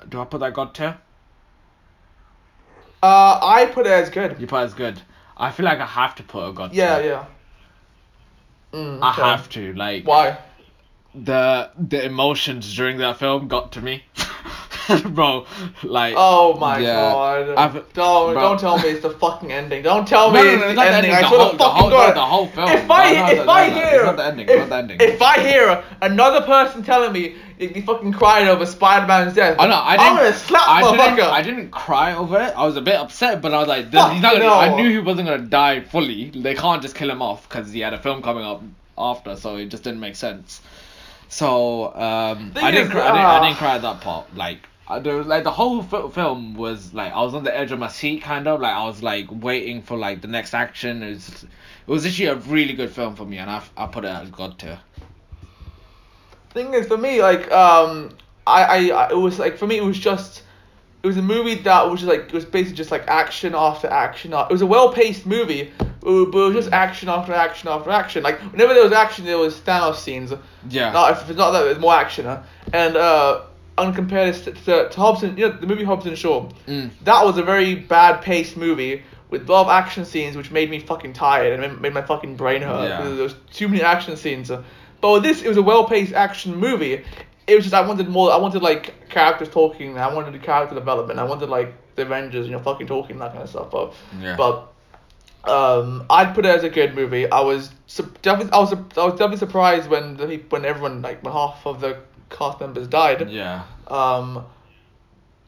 Do I put that God tier? Uh, I put it as good. You put it as good. I feel like I have to put a God Yeah, yeah. Mm, I okay. have to. Like Why? the the emotions during that film got to me, bro. Like. Oh my yeah. god! I've- don't bro. don't tell me it's the fucking ending. Don't tell me no, it's no, it's the ending. ending, I the swear to the fucking whole- god. the whole film. If I No, no, if no, I no, no, hear it's not the ending, if, not the ending. if I hear another person telling me they fucking cried over Spider-Man's death, I know. I didn't. gonna slap I didn't. I didn't cry over it. I was a bit upset, but I was like, he's not gonna, no. I knew he wasn't gonna die fully. They can't just kill him off because he had a film coming up after, so it just didn't make sense. So um, I didn't. is, Cry, I, didn't I uh, didn't cry at that part. Like I, there was like the whole fi- film was like I was on the edge of my seat, kind of like I was like waiting for like the next action. It was, it was actually a really good film for me, and I I put it as god tier. Thing is for me like um I, I I- it was like for me it was just it was a movie that was just like it was basically just like action after action a- it was a well paced movie but it was just action after action after action like whenever there was action there was Thanos scenes Yeah. not if it's not that there's more action huh? and uh and compare to, to, to Hobson you know the movie Hobbs and Shaw Mm. that was a very bad paced movie with a lot of action scenes which made me fucking tired and made, made my fucking brain hurt Yeah. there was too many action scenes. But with this, it was a well paced action movie. It was just I wanted more. I wanted like characters talking. I wanted the character development. I wanted like the Avengers, you know, fucking talking that kind of stuff. But Yeah. but um, I'd put it as a good movie. I was su- definitely I was I was definitely surprised when the when everyone like when half of the cast members died. Yeah. Um,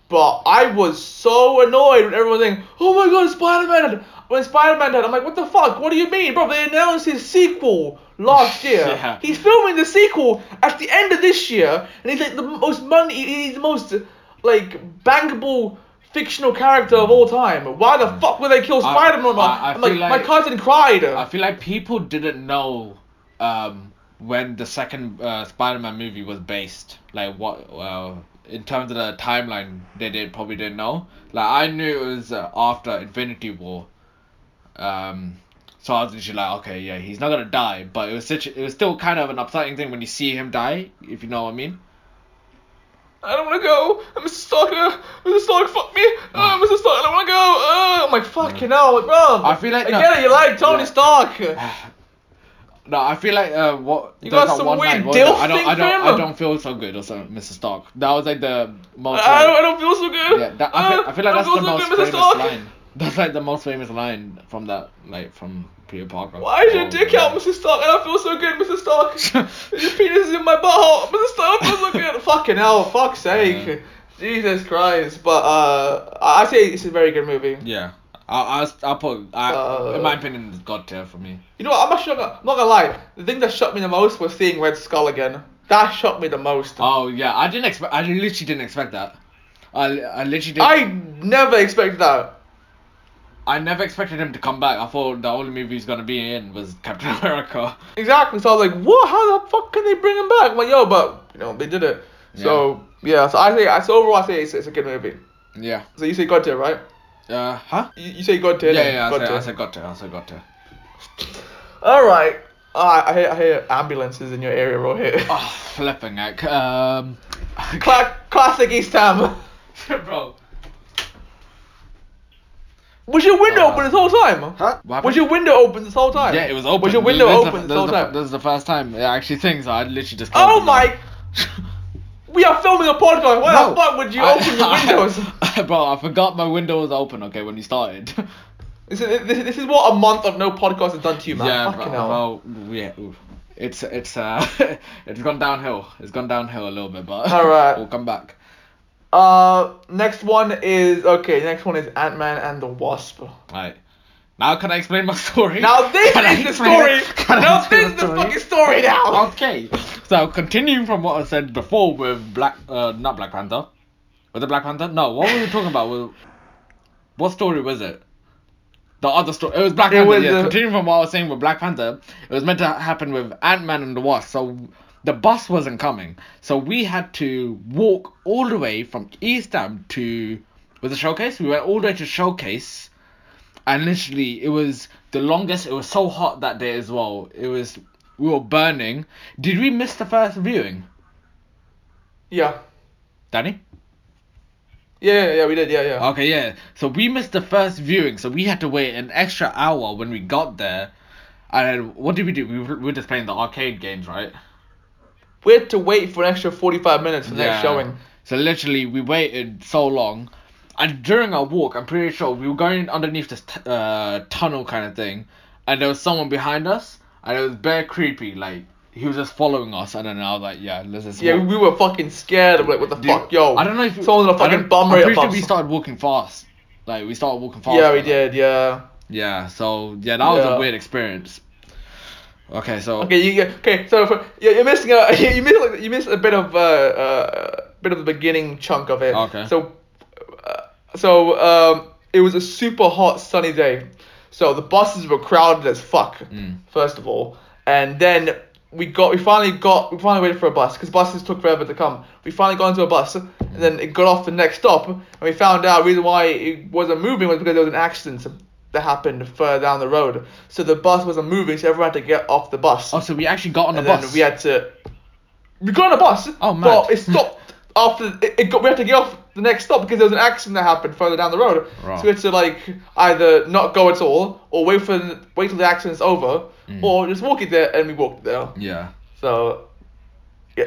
but I was so annoyed when everyone saying, "Oh my God, Spider Man!" When Spider Man died, I'm like, "What the fuck? What do you mean, bro? They announced his sequel last year. Yeah. He's filming the sequel at the end of this year, and he's like the most money. He's the most like bankable." Fictional character of all time. Why the fuck would they kill Spider Man? I- like, feel my like- cousin cried. I feel like people didn't know um, when the second uh, Spider-Man movie was based. Like what? Well, in terms of the timeline, they did probably didn't know. Like I knew it was uh, after Infinity War. Um, so I was literally like, okay, yeah, he's not gonna die, but it was such. It was still kind of an upsetting thing when you see him die, if you know what I mean. I don't want to go. Mr. Stark, uh, Mr. Stark, fuck me. Uh, Mr. Stark, I don't want to go. Uh, I'm like, fucking hell, bro. I feel like- I no. get it, you like Tony Yeah. Stark. No, I feel like uh, what You got some weird line, what was it? dilf I don't, I don't. I don't feel so good or something, Mr. Stark. That was like the most. I like- don't, I don't feel so good. Yeah, that, I, feel, I feel like Uh, that's don't the feel most good, Mr. famous line. That's like the most famous line from that, like from Peter Parker. Why is your Oh, dick out, Mr. Stark? And I feel so good, Mr. Stark. your penis is in my butthole. Mr. Stark, I feel so good. Fucking hell, fuck's sake. Yeah. Jesus Christ. But, uh, I I say it's a very good movie. Yeah, I, I, I'll put. I, Uh, in my opinion, it's God tier for me. You know what? I'm actually not gonna, I'm not gonna lie. The thing that shocked me the most was seeing Red Skull again. That shocked me the most. Oh yeah, I didn't expect. I literally didn't expect that. I, I literally did. I never expected that. I never expected him to come back. I thought the only movie he's gonna be in was Captain America. Exactly. So I was like, what? How the fuck can they bring him back? I'm like, yo, but you know they did it. So yeah. So I say, I so overall I say it's, it's a good movie. Yeah. So you say God tier, right? Uh, huh? You, you say God tier. Yeah, yeah. I God said, tier. I said God tier. I said God tier. All right. Ah, I hear I hear ambulances in your area right here. Oh, flipping heck. Um. Cla- classic East Ham. Bro. Was your window Uh, open this whole time? Huh? Was your window open this whole time? Yeah, it was open. Was your window This is the- open this this is whole the- time? This is the first time it actually things. I literally just. Oh my! We are filming a podcast. Why No. the fuck would you I- open your windows? Bro, I forgot my window was open. Okay, when you started. This is, this, this is what a month of no podcast has done to you, man. yeah, Fucking bro, hell. well, yeah, oof. it's it's uh, it's gone downhill. It's gone downhill a little bit, but Alright. we'll come back. Uh, next one is okay. Next one is Ant Man and the Wasp. Right. Now can I explain my story? Now this Can I is the story. Now this is the fucking story now. Okay. So continuing from what I said before with Black, uh, not Black Panther. Was it Black Panther? No. What were we talking about? With, what story was it? The other story. It was Black It Panther. was, yeah. uh, continuing from what I was saying with Black Panther, it was meant to happen with Ant Man and the Wasp. So the bus wasn't coming. So we had to walk all the way from East Ham to was it Showcase? We went all the way to Showcase, and literally it was the longest. It was so hot that day as well. It was we were burning. Did we miss the first viewing, Yeah. Danny? Yeah, yeah, yeah, we did. Yeah, yeah. Okay, yeah. So we missed the first viewing, so we had to wait an extra hour when we got there. And what did we do? We were, we were just playing the arcade games, right? We had to wait for an extra forty-five minutes for the next showing. So literally, we waited so long, and during our walk, I'm pretty sure we were going underneath this t- uh, tunnel kind of thing, and there was someone behind us, and it was very creepy. Like he was just following us, and then I was like, yeah, let's just. Yeah, walk. we were fucking scared. of Like, what the Dude, fuck, yo? I don't know if someone's gonna I fucking don't- bum I'm pretty sure we started walking fast. Like we started walking fast. Yeah, we did. Yeah. Yeah, so yeah, that was a weird experience. Okay, so Okay, you okay. So for, yeah, you're missing a you miss like, you miss a bit of uh, uh bit of the beginning chunk of it. Okay. So, uh, so um, it was a super hot sunny day. So the buses were crowded as fuck. Mm. First of all, and then we got we finally got we finally waited for a bus because buses took forever to come. We finally got into a bus, and then it got off the next stop, and we found out the reason why it wasn't moving was because there was an accident that happened further down the road. So the bus wasn't moving, so everyone had to get off the bus. Oh, so we actually got on the and bus. then we had to. We got on a bus. Oh, man. But it stopped after it, it got. We had to get off the next stop because there was an accident that happened further down the road. Right. So we had to like either not go at all or wait for the, wait till the accident's over, Mm. or just walk it there and we walked there. Yeah. So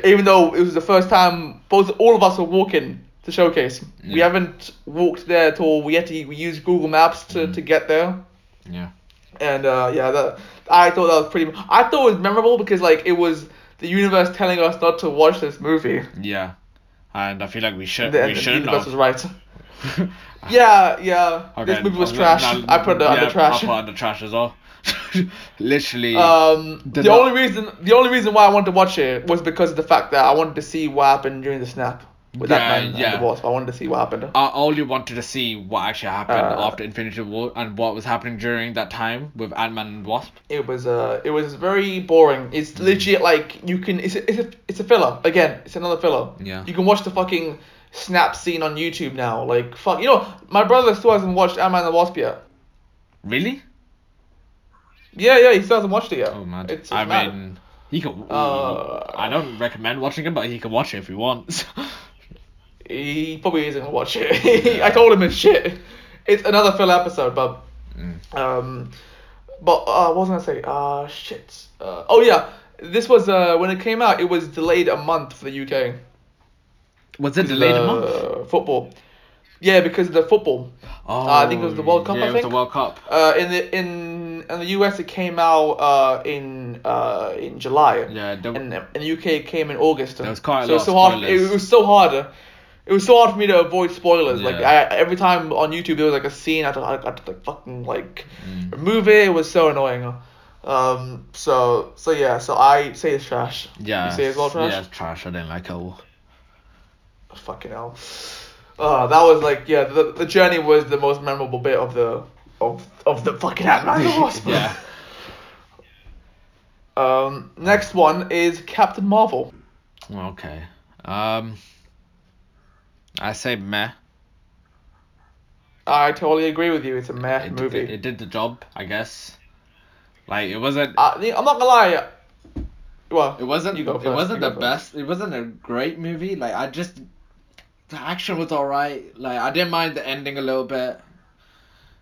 even though it was the first time both all of us were walking to showcase, we haven't walked there at all. We had to we used Google Maps to, Mm. to get there. Yeah. And uh, yeah, that I thought that was pretty. I thought it was memorable because like it was the universe telling us not to watch this movie. Yeah. And I feel like we should the, we and the universe was right. yeah, yeah. Okay, This movie was trash. I put it yeah, under trash. I put it under trash as well. Literally. Um, the not- only reason the only reason why I wanted to watch it was because of the fact that I wanted to see what happened during the snap with Yeah, that man yeah. and the wasp. I wanted to see what happened. I only wanted to see what actually happened Uh, after Infinity War and what was happening during that time with Ant Man and Wasp. It was uh, it was very boring. It's legit like you can. It's a, it's a it's a filler again. It's another filler. Yeah. You can watch the fucking snap scene on YouTube now. Like fuck, you know, my brother still hasn't watched Ant Man and the Wasp yet. Really? Yeah, yeah, he still hasn't watched it yet. Oh man. It's, it's I mad. mean, he can. Uh, I don't recommend watching it, but he can watch it if he wants. he probably isn't gonna watch it. I told him it's shit. It's another filler episode, but Mm. um, but uh, what was I gonna say? Uh, shit. Uh, oh yeah, this was uh when it came out, it was delayed a month for the UK. Was it delayed a month? Football. Yeah, because of the football. Oh, I think it was the World Cup, Yeah, I it was the World Cup. Uh, in the in in the US it came out uh in uh in July. Yeah, there- And in the UK it came in August. There was quite a so lot so hard. It, it was so hard. It was so hard for me to avoid spoilers. Like I, every time on YouTube there was like a scene I had to, I had to like fucking like Mm. remove it. It was so annoying. Um. So so yeah. So I say it's trash. Yeah. You say it's all trash. Yeah, it's trash. I didn't like it all. Fucking hell. Uh, that was like yeah. The, the journey was the most memorable bit of the of of the fucking and the Wasp. yeah. Um. Next one is Captain Marvel. Okay. Um. I say meh. I totally agree with you. It's a meh It, movie. It, it did the job, I guess. Like it wasn't. Uh, I'm not gonna lie. Well, It wasn't. You go it wasn't the best. It wasn't a great movie. Like I just, the action was alright. Like I didn't mind the ending a little bit.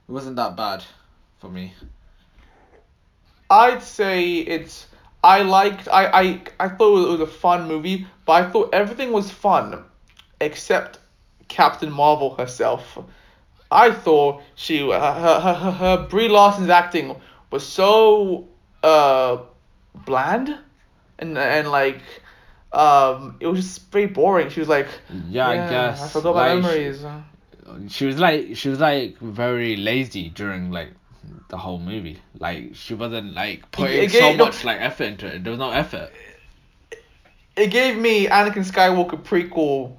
It wasn't that bad, for me. I'd say it's. I liked. I I I thought it was a fun movie, but I thought everything was fun, except Captain Marvel herself. I thought she her her, her, her Brie Larson's acting was so uh bland, and and like um it was just very boring. She was like, Yeah, I guess. I forgot my memories. She was like she was like very lazy during like the whole movie. Like she wasn't like putting it so gave- no- much like effort into it. There was no effort. it gave me Anakin Skywalker prequel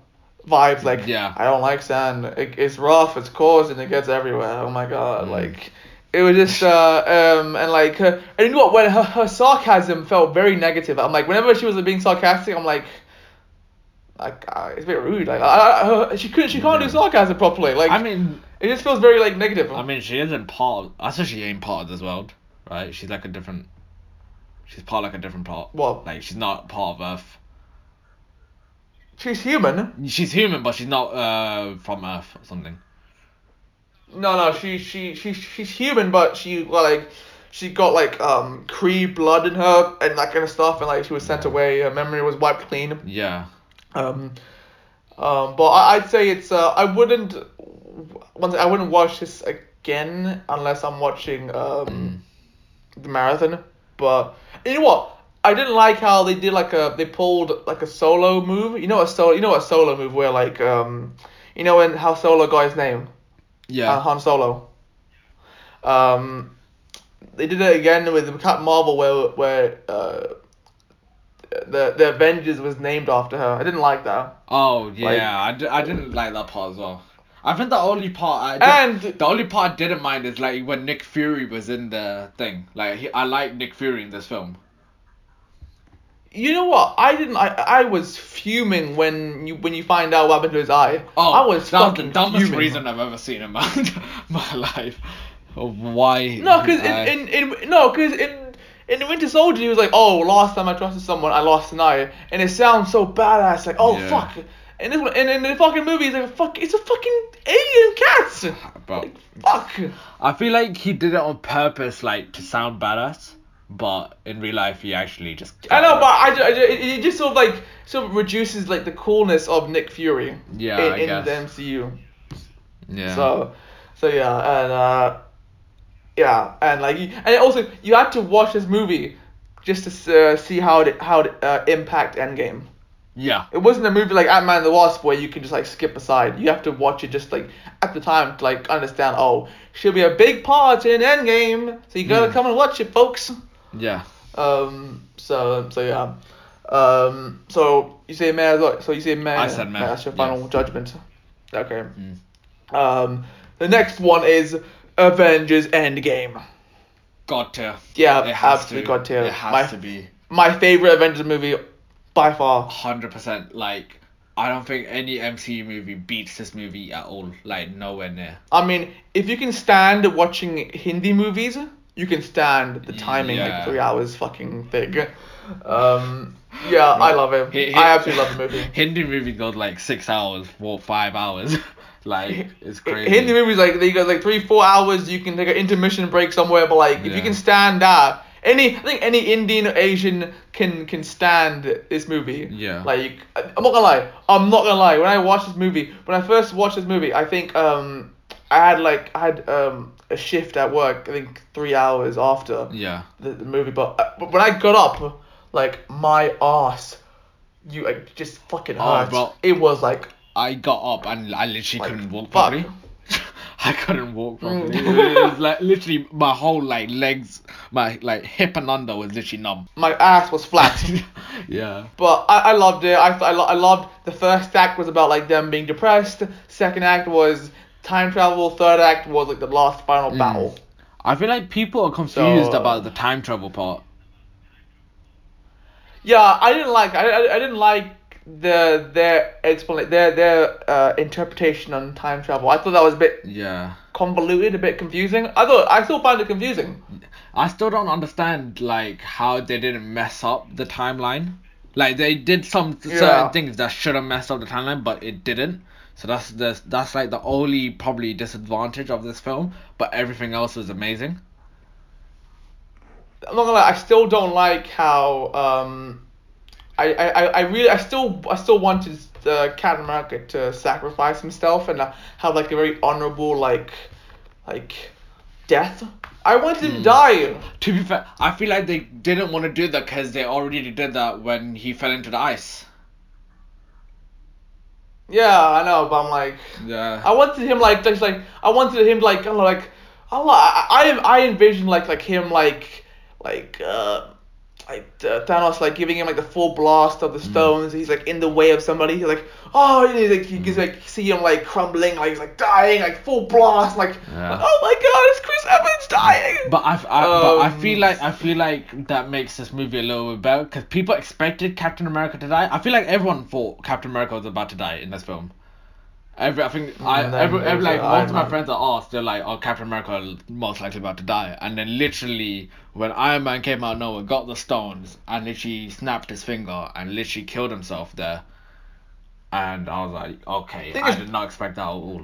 vibes. Like, Yeah. I don't like sand. It, it's rough. It's coarse, and it gets everywhere. Oh my god! Mm. Like, it was just uh um and like her, and you know what? When her, her sarcasm felt very negative. I'm like, whenever she was being sarcastic, I'm like. Like uh, it's a bit rude. Like I, I, she couldn't, she can't do sarcasm properly. Like I mean, it just feels very like negative. I mean, she isn't part. Of, I said she ain't part of this world, right? She's like a different. She's part like a different part. What? Like she's not part of Earth. She's human. She's human, but she's not uh from Earth or something. No, no, she she she she's human, but she like she got like um Kree blood in her and that kind of stuff, and like she was sent away. Her memory was wiped clean. Yeah. Um, um, but I, I'd say it's uh I wouldn't once I wouldn't watch this again unless I'm watching um the marathon. But you know what? I didn't like how they did like a they pulled like a solo move. You know a solo you know a solo move where like um you know when how Solo got his name Yeah. uh, Han Solo. Um, they did it again with Captain Marvel, where where uh, the the Avengers was named after her. I didn't like that. Oh Like- yeah, I, d- I didn't like that part as well. I think the only part I did, And the only part I didn't mind is like when Nick Fury was in the thing. Like he, I like Nick Fury in this film. You know what? I didn't. I I was fuming when you when you find out what happened to his eye. Oh, I was that fucking the dumbest fuming. reason I've ever seen in my my life. Of why? No, because in, in in no, because in in the Winter Soldier he was like, oh, last time I trusted someone, I lost an eye, and it sounds so badass, like, oh Yeah. fuck. And this one, and in the fucking movie, he's like, fuck, it's a fucking alien cat. Bro, Like, fuck. I feel like he did it on purpose, like to sound badass, but in real life he actually just. I know, but I, I it, just sort of like sort of reduces like the coolness of Nick Fury Yeah, in, in the MCU. yeah. So, so yeah, and uh, yeah, and like, and also you had to watch this movie just to uh, see how it how it uh, impact Endgame. yeah. It wasn't a movie like Ant Man and the Wasp where you can just like skip aside. You have to watch it just like at the time to like understand. Oh, she'll be a big part in Endgame, so you gotta Mm. come and watch it, folks. Yeah. Um. So so yeah. Um. So you say May. So you say May. I said May, That's your final judgment. Okay. Mm. Um. The next one is Avengers Endgame. God tier. Yeah, It has absolutely to. god tier. It has My to be. my favorite Avengers movie by far. hundred percent. Like I don't think any MCU movie beats this movie at all. Like nowhere near. I mean, if you can stand watching Hindi movies, you can stand the timing Yeah. like three hours fucking thing. Um, yeah, I love him. Hi- I absolutely love the movie. Hindi movie goes like six hours, four five hours. like it's crazy. Hindi movies like they got like three, four hours. You can take an intermission break somewhere, but like if you can stand that, any I think any Indian or Asian can can stand this movie. Yeah. Like I- I'm not gonna lie, I'm not gonna lie. When I watched this movie, when I first watched this movie, I think um I had like I had um a shift at work. I think three hours after Yeah. the, the movie, but, uh, but when I got up, like my ass, you like just fucking Oh, hurt. bro. It was like I got up and I literally Like, couldn't walk fuck. properly. I couldn't walk properly. Mm. it was like literally my whole like legs, my like hip and under was literally numb. my ass was flat. yeah. But I, I loved it. I, th- I, lo- I loved the first act was about like them being depressed. Second act was time travel. Third act was like the last final Mm. battle. I feel like people are confused So- about the time travel part. Yeah, I didn't like. I, I, I didn't like the their explanation their their uh, interpretation on time travel. I thought that was a bit Yeah. convoluted, a bit confusing. I thought I still find it confusing. I still don't understand like how they didn't mess up the timeline. Like they did some Yeah. certain things that should have messed up the timeline, but it didn't. So that's the that's like the only probably disadvantage of this film. But everything else was amazing. I'm not gonna lie, I still don't like how um I, I, I- I really I still I still wanted uh, Captain America to sacrifice himself and uh, have like a very honorable like like death. I wanted him to Hmm. die. To be fair, I feel like they didn't want to do that because they already did that when he fell into the ice. Yeah, I know, but I'm like Yeah. I wanted him like just like I wanted him like I don't like I I I, I envisioned like like him like like uh like uh, Thanos like giving him like the full blast of the Hmm. stones. He's like in the way of somebody. He's like oh, and he's like you can like see him like crumbling, like he's like dying, like full blast, like, Yeah. like, oh my god, it's Chris Evans dying. But I, I, but I Um, feel like I feel like that makes this movie a little bit better because people expected Captain America to die. I feel like everyone thought Captain America was about to die in this film. Every I think I every, every like most of my friends are asked they're like oh Captain America most likely about to die and then literally when Iron Man came out of nowhere got the stones and literally snapped his finger and literally killed himself there. And I was like, okay, Thing I did not expect that at all.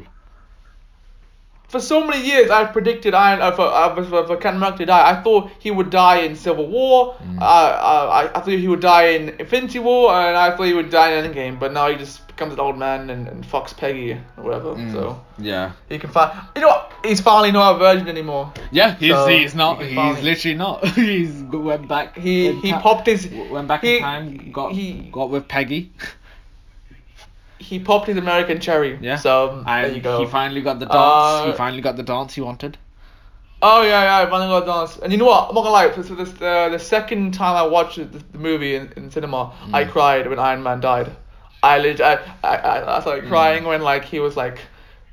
for so many years, I predicted Iron uh, for, uh, for, for Captain America to die. I thought he would die in Civil War. Mm. Uh, uh, I, I thought he would die in Infinity War, and I thought he would die in Endgame. But now he just becomes an old man and, and fucks Peggy or whatever. Mm, So yeah. he can find. You know what? He's finally not a virgin anymore. Yeah, he's So, he's not. he He's finally- literally not. he's went back. He he ti- popped his went back he- in time. Got he- got with Peggy. he popped his American cherry. Yeah. So there you go. he finally got the dance. he Uh, finally got the dance he wanted. Oh yeah, yeah, Running Out Dance. And you know what? I'm not gonna lie. So this, uh, the second time I watched the, the movie in, in cinema, I Mm. cried when Iron Man died. I legit, I, I, I, I started Mm. crying when like he was like,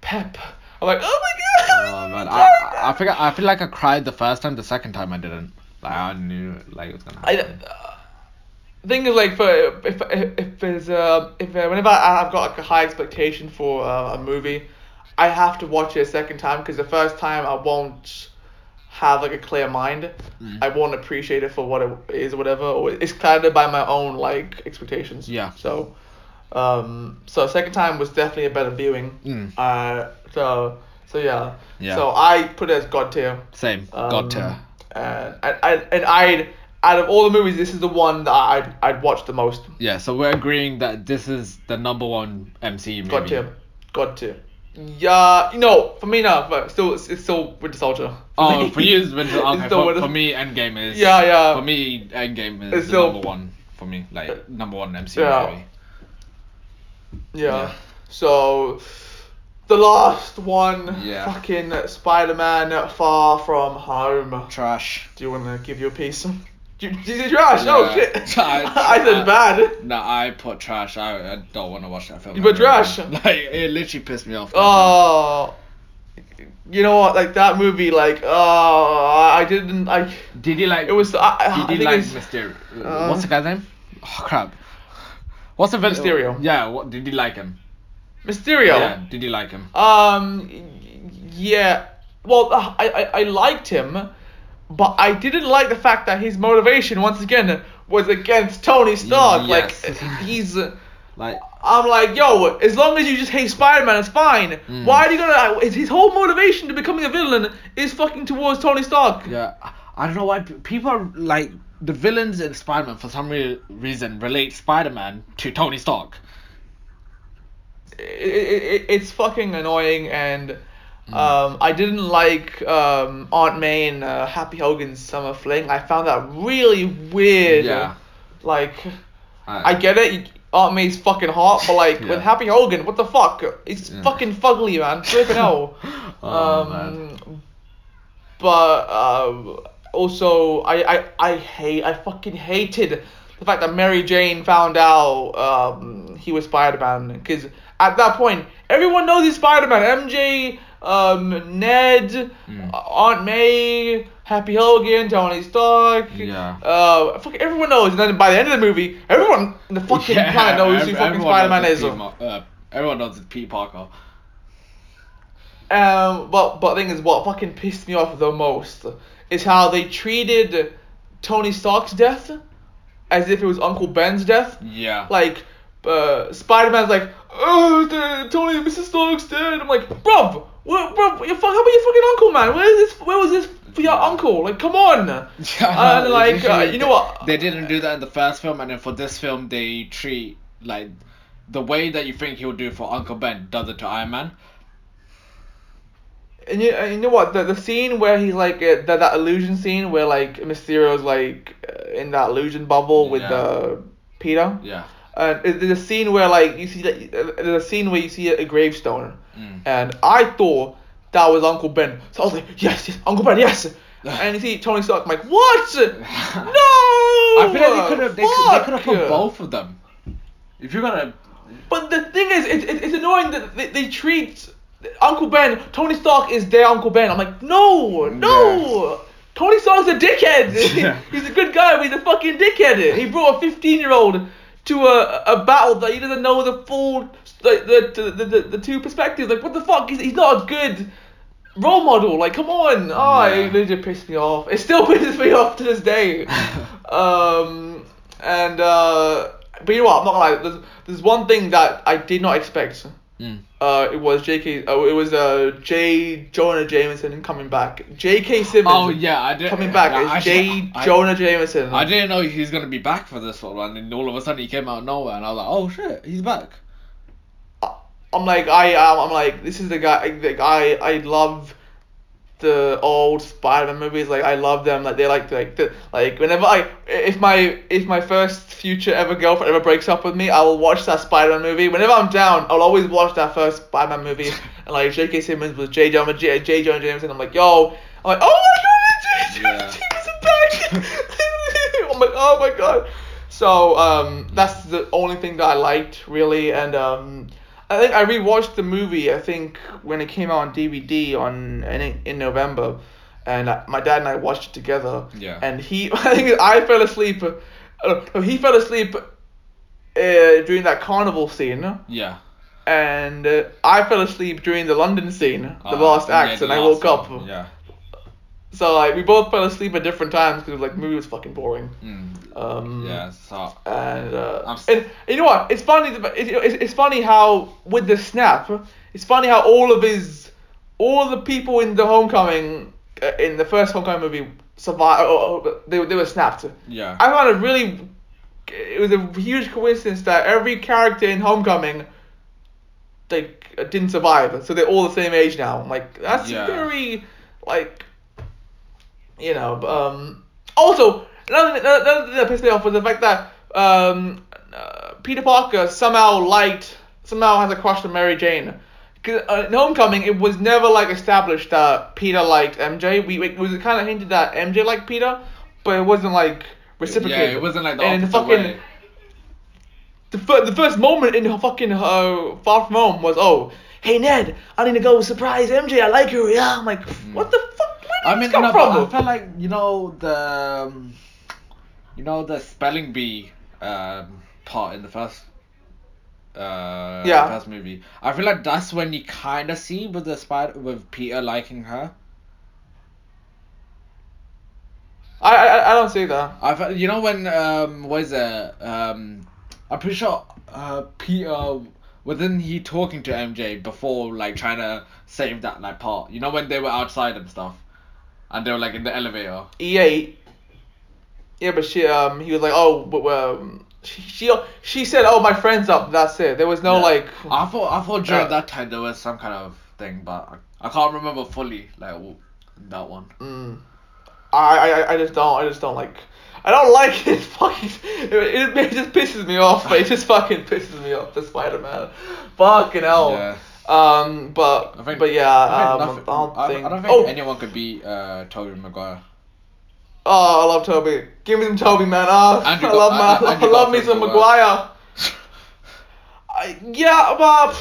Pep. I'm like, oh my god. Oh man, I, I feel I feel like I cried the first time. The second time I didn't. Like I knew like it was gonna I, happen. uh, thing is like for if if if there's uh, if uh, whenever I- I've got like a high expectation for uh, a movie, I have to watch it a second time because the first time I won't have like a clear mind. Mm. I won't appreciate it for what it is or whatever. Or it's clouded by my own like expectations. Yeah. So, um, so second time was definitely a better viewing. Mm. Uh, so so yeah. Yeah. So I put it as God tier. Same. Um, God tier. And I, I, and I'd out of all the movies, this is the one that I'd I'd watch the most. Yeah. So we're agreeing that this is the number one MCU movie. God tier, God tier. Yeah, you know, for me now, but still, it's, it's still Winter Soldier. Oh, for you, it's Winter. Okay, for, Winter- for me, Endgame is. Yeah, yeah. For me, Endgame is It's the still- number one for me. Like number one MCU Yeah. movie. Yeah. So, the last one, Yeah. fucking Spider-Man: Far From Home. Trash. Do you want to give your piece? You, you did trash. Oh Yeah. shit! I- I said bad. No, I put trash. I, I don't want to watch that film. You put trash? Like it literally pissed me off. Oh. You know what? Like that movie. Like, oh, I didn't. I. Did you like? It was. I, I Did you think like it's- Mysterio? Uh, What's the guy's name? Oh crap. What's the villain? Mysterio. Yeah. What did you like him? Mysterio. Yeah. Did you like him? Um, yeah. Well, uh, I, I I liked him, but I didn't like the fact that his motivation once again was against Tony Stark. Yes. Like he's. Like. I'm like, yo, as long as you just hate Spider-Man, it's fine. Mm. Why are you gonna? His, his whole motivation to becoming a villain is fucking towards Tony Stark. Yeah. I- I don't know why people are like the villains in Spider-Man for some re- reason relate Spider-Man to Tony Stark. It, it, it, it's fucking annoying, and um, I didn't like um, Aunt May and uh, Happy Hogan's summer fling. I found that really weird. Yeah. Like, I get it. Aunt May's fucking hot, but like Yeah. with Happy Hogan, what the fuck? It's Yeah. fucking fugly, man. Flipping hell. Oh, um, but um, also, I, I I hate, I fucking hated the fact that Mary Jane found out um, he was Spider Man because at that point everyone knows he's Spider Man. MJ, um, Ned, Mm. Aunt May, Happy Hogan, Tony Stark. Yeah. Uh, fucking everyone knows, and then by the end of the movie, everyone in the fucking Yeah, planet knows who fucking Spider Man is. uh, everyone knows it's Pete Parker. Um, but but the thing is, what fucking pissed me off the most is how they treated Tony Stark's death as if it was Uncle Ben's death. Yeah. Like, uh, Spider Man's like, oh, the, Tony, Mr. Stark's dead. I'm like, bruv, what, bruv, you fuck, how about your fucking uncle, man? Where is this? Where was this for your uncle? Like, come on. Yeah, and like, uh, you know what? They didn't do that in the first film, and then for this film, they treat like the way that you think he would do for Uncle Ben does it to Iron Man. And you, and you know what? The the scene where he's like uh, that that illusion scene where like Mysterio's like uh, in that illusion bubble with Yeah. uh, Peter. Yeah. Uh, there's a scene where like you see that uh, there's a scene where you see a, a gravestone, Mm. and I thought that was Uncle Ben. So I was like, yes, yes, Uncle Ben, yes. and you see Tony Stark, I'm like, what? no. I feel like they could have they, could- they could have put both of them. If you're gonna But the thing is, it's, it's, it's annoying that they, they treat Uncle Ben, Tony Stark is their Uncle Ben. I'm like, no, no. Tony Stark's a dickhead. Yeah. he's a good guy, but he's a fucking dickhead. He brought a 15 year old to a, a battle that he doesn't know the full, like, the, the, the, the, the two perspectives. Like, what the fuck? He's, he's not a good role model. Like, come on. Oh, Yeah. it literally pissed me off. It still pisses me off to this day. um, and, uh, but you know what? I'm not gonna lie. There's, there's one thing that I did not expect. Mm. Uh, it was J.K. Oh, it was uh J. Jonah Jameson coming back. J.K. Simmons. Oh yeah, I did. Coming back I, as J. I, Jonah Jameson. I didn't know he was gonna be back for this one, and then all of a sudden he came out of nowhere, and I was like, oh shit, he's back. I'm like I I'm, I'm like this is the guy the guy I love the old Spider-Man movies like I love them like they like like the, like whenever I if my if my first future ever girlfriend ever breaks up with me I will watch that Spider-Man movie whenever I'm down I'll always watch that first Spider-Man movie and like J.K. Simmons was J. Jonah J. J. Jonah Jameson I'm like yo I'm like, oh my god, Yeah. MJ is back. I'm like, oh my god. So um, that's the only thing that I liked really, and um, I think I rewatched the movie. I think when it came out on DVD on in, in November, and I, my dad and I watched it together. Yeah. And he, I think I fell asleep. Uh, he fell asleep uh, during that carnival scene Yeah. and uh, I fell asleep during the London scene, the Uh, last yeah, act, the and I woke one, up. Yeah. So like we both fell asleep at different times because like the movie was fucking boring. Mm. Um, Yeah. So. And, uh, I'm s- and you know what? It's funny. It's, it's, it's funny how with the snap, it's funny how all of his, all the people in the Homecoming, uh, in the first Homecoming movie, survived. Oh, oh, they they were snapped. Yeah. I found it really. It was a huge coincidence that every character in Homecoming, they uh, didn't survive, so they're all the same age now. I'm like that's Yeah. very, like, you know. Um. Also, another, another thing that pissed me off was the fact that um, uh, Peter Parker somehow liked, somehow has a crush on Mary Jane. 'Cause, uh, in Homecoming, it was never like established that Peter liked MJ. We it was kind of hinted that MJ liked Peter, but it wasn't like reciprocated. Yeah, it wasn't like the and fucking way. the, fir- the first moment in her fucking uh, Far From Home was, oh, hey Ned, I need to go surprise MJ. I like her. Yeah, I'm like, what the fuck? Where did I mean, no? I felt like you know the, um, you know the spelling bee um, part in the first, uh, Yeah. first movie. I feel like that's when you kind of see with the spider with Peter liking her. I, I I don't see that. I you know when um what is it um I'm pretty sure uh Peter wasn't he talking to MJ before like trying to save that like part you know when they were outside and stuff and they were like in the elevator EA. Yeah, but she um he was like, oh, but um she she, she said, oh, my friend's up. That's it. There was no Yeah. like. I thought I thought during Uh, that time there was some kind of thing but I, I can't remember fully like that one Mm. I, I I just don't I just don't like I don't like it fucking it, it, it just pisses me off it just fucking pisses me off the Spider Man fucking hell Yeah. Um but I think but yeah I, um, nothing- I don't think I don't think oh! anyone could beat uh Tobey Maguire. Oh I love Tobey. Give me some Tobey man. Oh, Andrew I love my uh, I love me some. Maguire. I, yeah but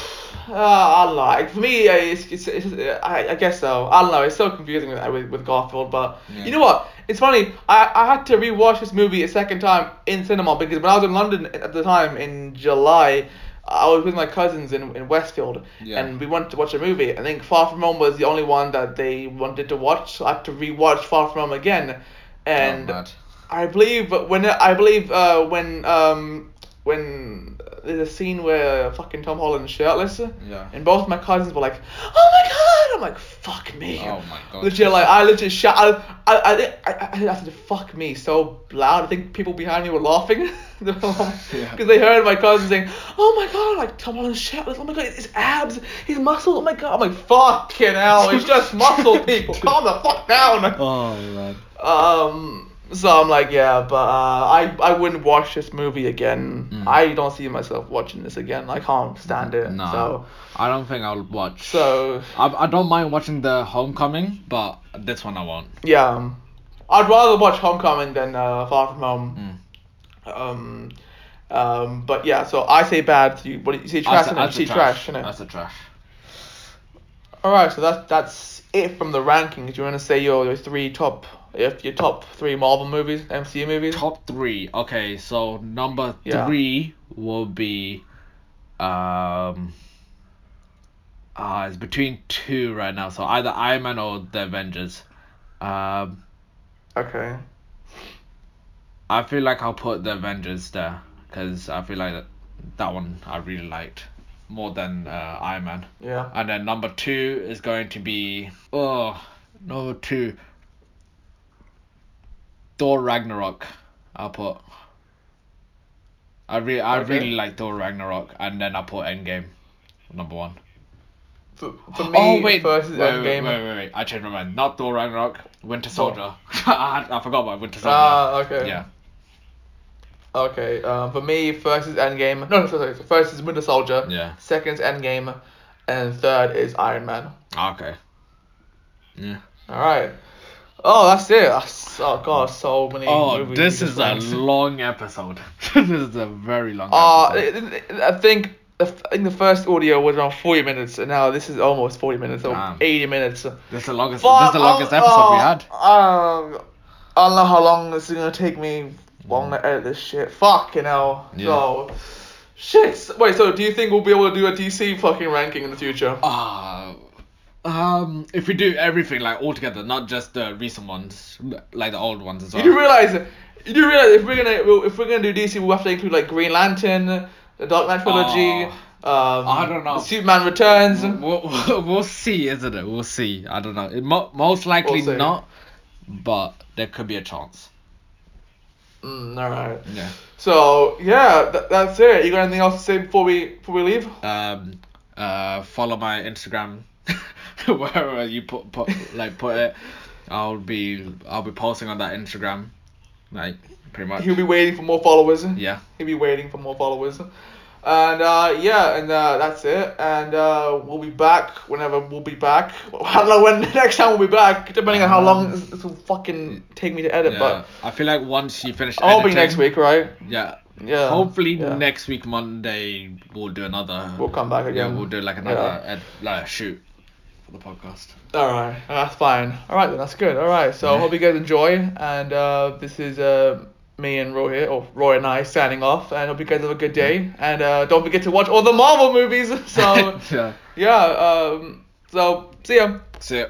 uh, I don't know. Like, for me uh, it's, it's, it's I, I guess so. I don't know. It's so confusing with with, with Garfield but Yeah. you know what? It's funny. I, I had to rewatch this movie a second time in cinema because when I was in London at the time in July I was with my cousins in, in Westfield Yeah. and we wanted to watch a movie I think Far From Home was the only one that they wanted to watch so I had to rewatch Far From Home again and oh. I believe when I believe uh, when um when there's a scene where fucking Tom Holland's shirtless, Yeah. and both my cousins were like, "Oh my god!" I'm like, "Fuck me!" Oh my god. Legit, like I legit shout. I I I I, I, I said, "Fuck me!" so loud. I think people behind me were laughing because Yeah. they heard my cousin saying, "Oh my god!" Like Tom Holland's shirtless. Oh my god, his abs, his muscles. Oh my god! I'm like, "Fucking hell!" It's just muscle, people. Calm the fuck down. Oh man. Um. So I'm like, yeah, but uh, I I wouldn't watch this movie again. Mm. I don't see myself watching this again. I can't stand it. No, So I don't think I'll watch. so I, I don't mind watching the Homecoming, but this one I won't. yeah, I'd rather watch Homecoming than uh, Far From Home. Mm. Um. Um. But yeah, so I say bad. To you what you say trash? and you say trash. innit? That's a trash. All right. So that's that's it from the rankings. Do you want to say your, your three top if your top three Marvel movies, MCU movies? Top three. Okay, so number Yeah. three will be, um, uh, it's between two right now. So either Iron Man or the Avengers. Um, Okay. I feel like I'll put the Avengers there because I feel like that, that one I really liked more than uh, Iron Man. Yeah. And then number two is going to be oh number two. Thor Ragnarok. I'll put. I really I Okay. really like Thor Ragnarok, and then I put Endgame, number one. For, for me, oh wait, versus wait, wait, Endgame. wait, wait, wait, I changed my mind. Not Thor Ragnarok, Winter Soldier. I, had- I forgot about Winter Soldier. Ah, okay. Yeah. Okay, um, for me, first is Endgame. No, no, sorry, sorry. First is Winter Soldier. Yeah. Second is Endgame, and third is Iron Man. Okay. Yeah. All right. Oh, that's it. That's, oh god, so many. Oh, movies this is a long episode. this is a very long Uh, episode. I I think I think the first audio was around 40 minutes, and now this is almost 40 minutes, so 80 minutes. This is the longest. Fuck, this is the longest oh, episode we oh, had. Um, I don't know how long this is gonna take me long to edit this shit. Fuck, you know. Yeah. So, shit. Wait, so do you think we'll be able to do a DC fucking ranking in the future? Uh, um, if we do everything like all together, not just the recent ones, like the old ones as You well. do realize you do realize if we're gonna if we're gonna do DC, we'll have to include like Green Lantern, the Dark Knight trilogy. um, I don't know. Superman Returns. We'll, we'll, we'll see, isn't it? We'll see. I don't know. It mo- most likely We'll not, but there could be a chance. Mm, all right. Yeah. So yeah, th- that's it. You got anything else to say before we before we leave? Um. Uh. Follow my Instagram, wherever you put, put like put it. I'll be I'll be posting on that Instagram, like pretty much. He'll be waiting for more followers. Yeah. He'll be waiting for more followers. And uh, yeah, and uh, that's it. And uh, we'll be back whenever we'll be back. I don't know when the next time we'll be back, depending on how long this, this will fucking take me to edit. Yeah. But I feel like once you finish. I'll be next week, right? Yeah. Yeah. Hopefully yeah. next week Monday we'll do another. We'll come back again. Yeah, we'll do like another ed, like shoot for the podcast. All right, that's fine. All right, then that's good. All right, so Yeah. hope you guys enjoy. And uh, this is uh, me and Roy here, or Roy and I signing off. And hope you guys have a good day. And uh, don't forget to watch all the Marvel movies. So yeah. yeah, um, so see ya. See ya.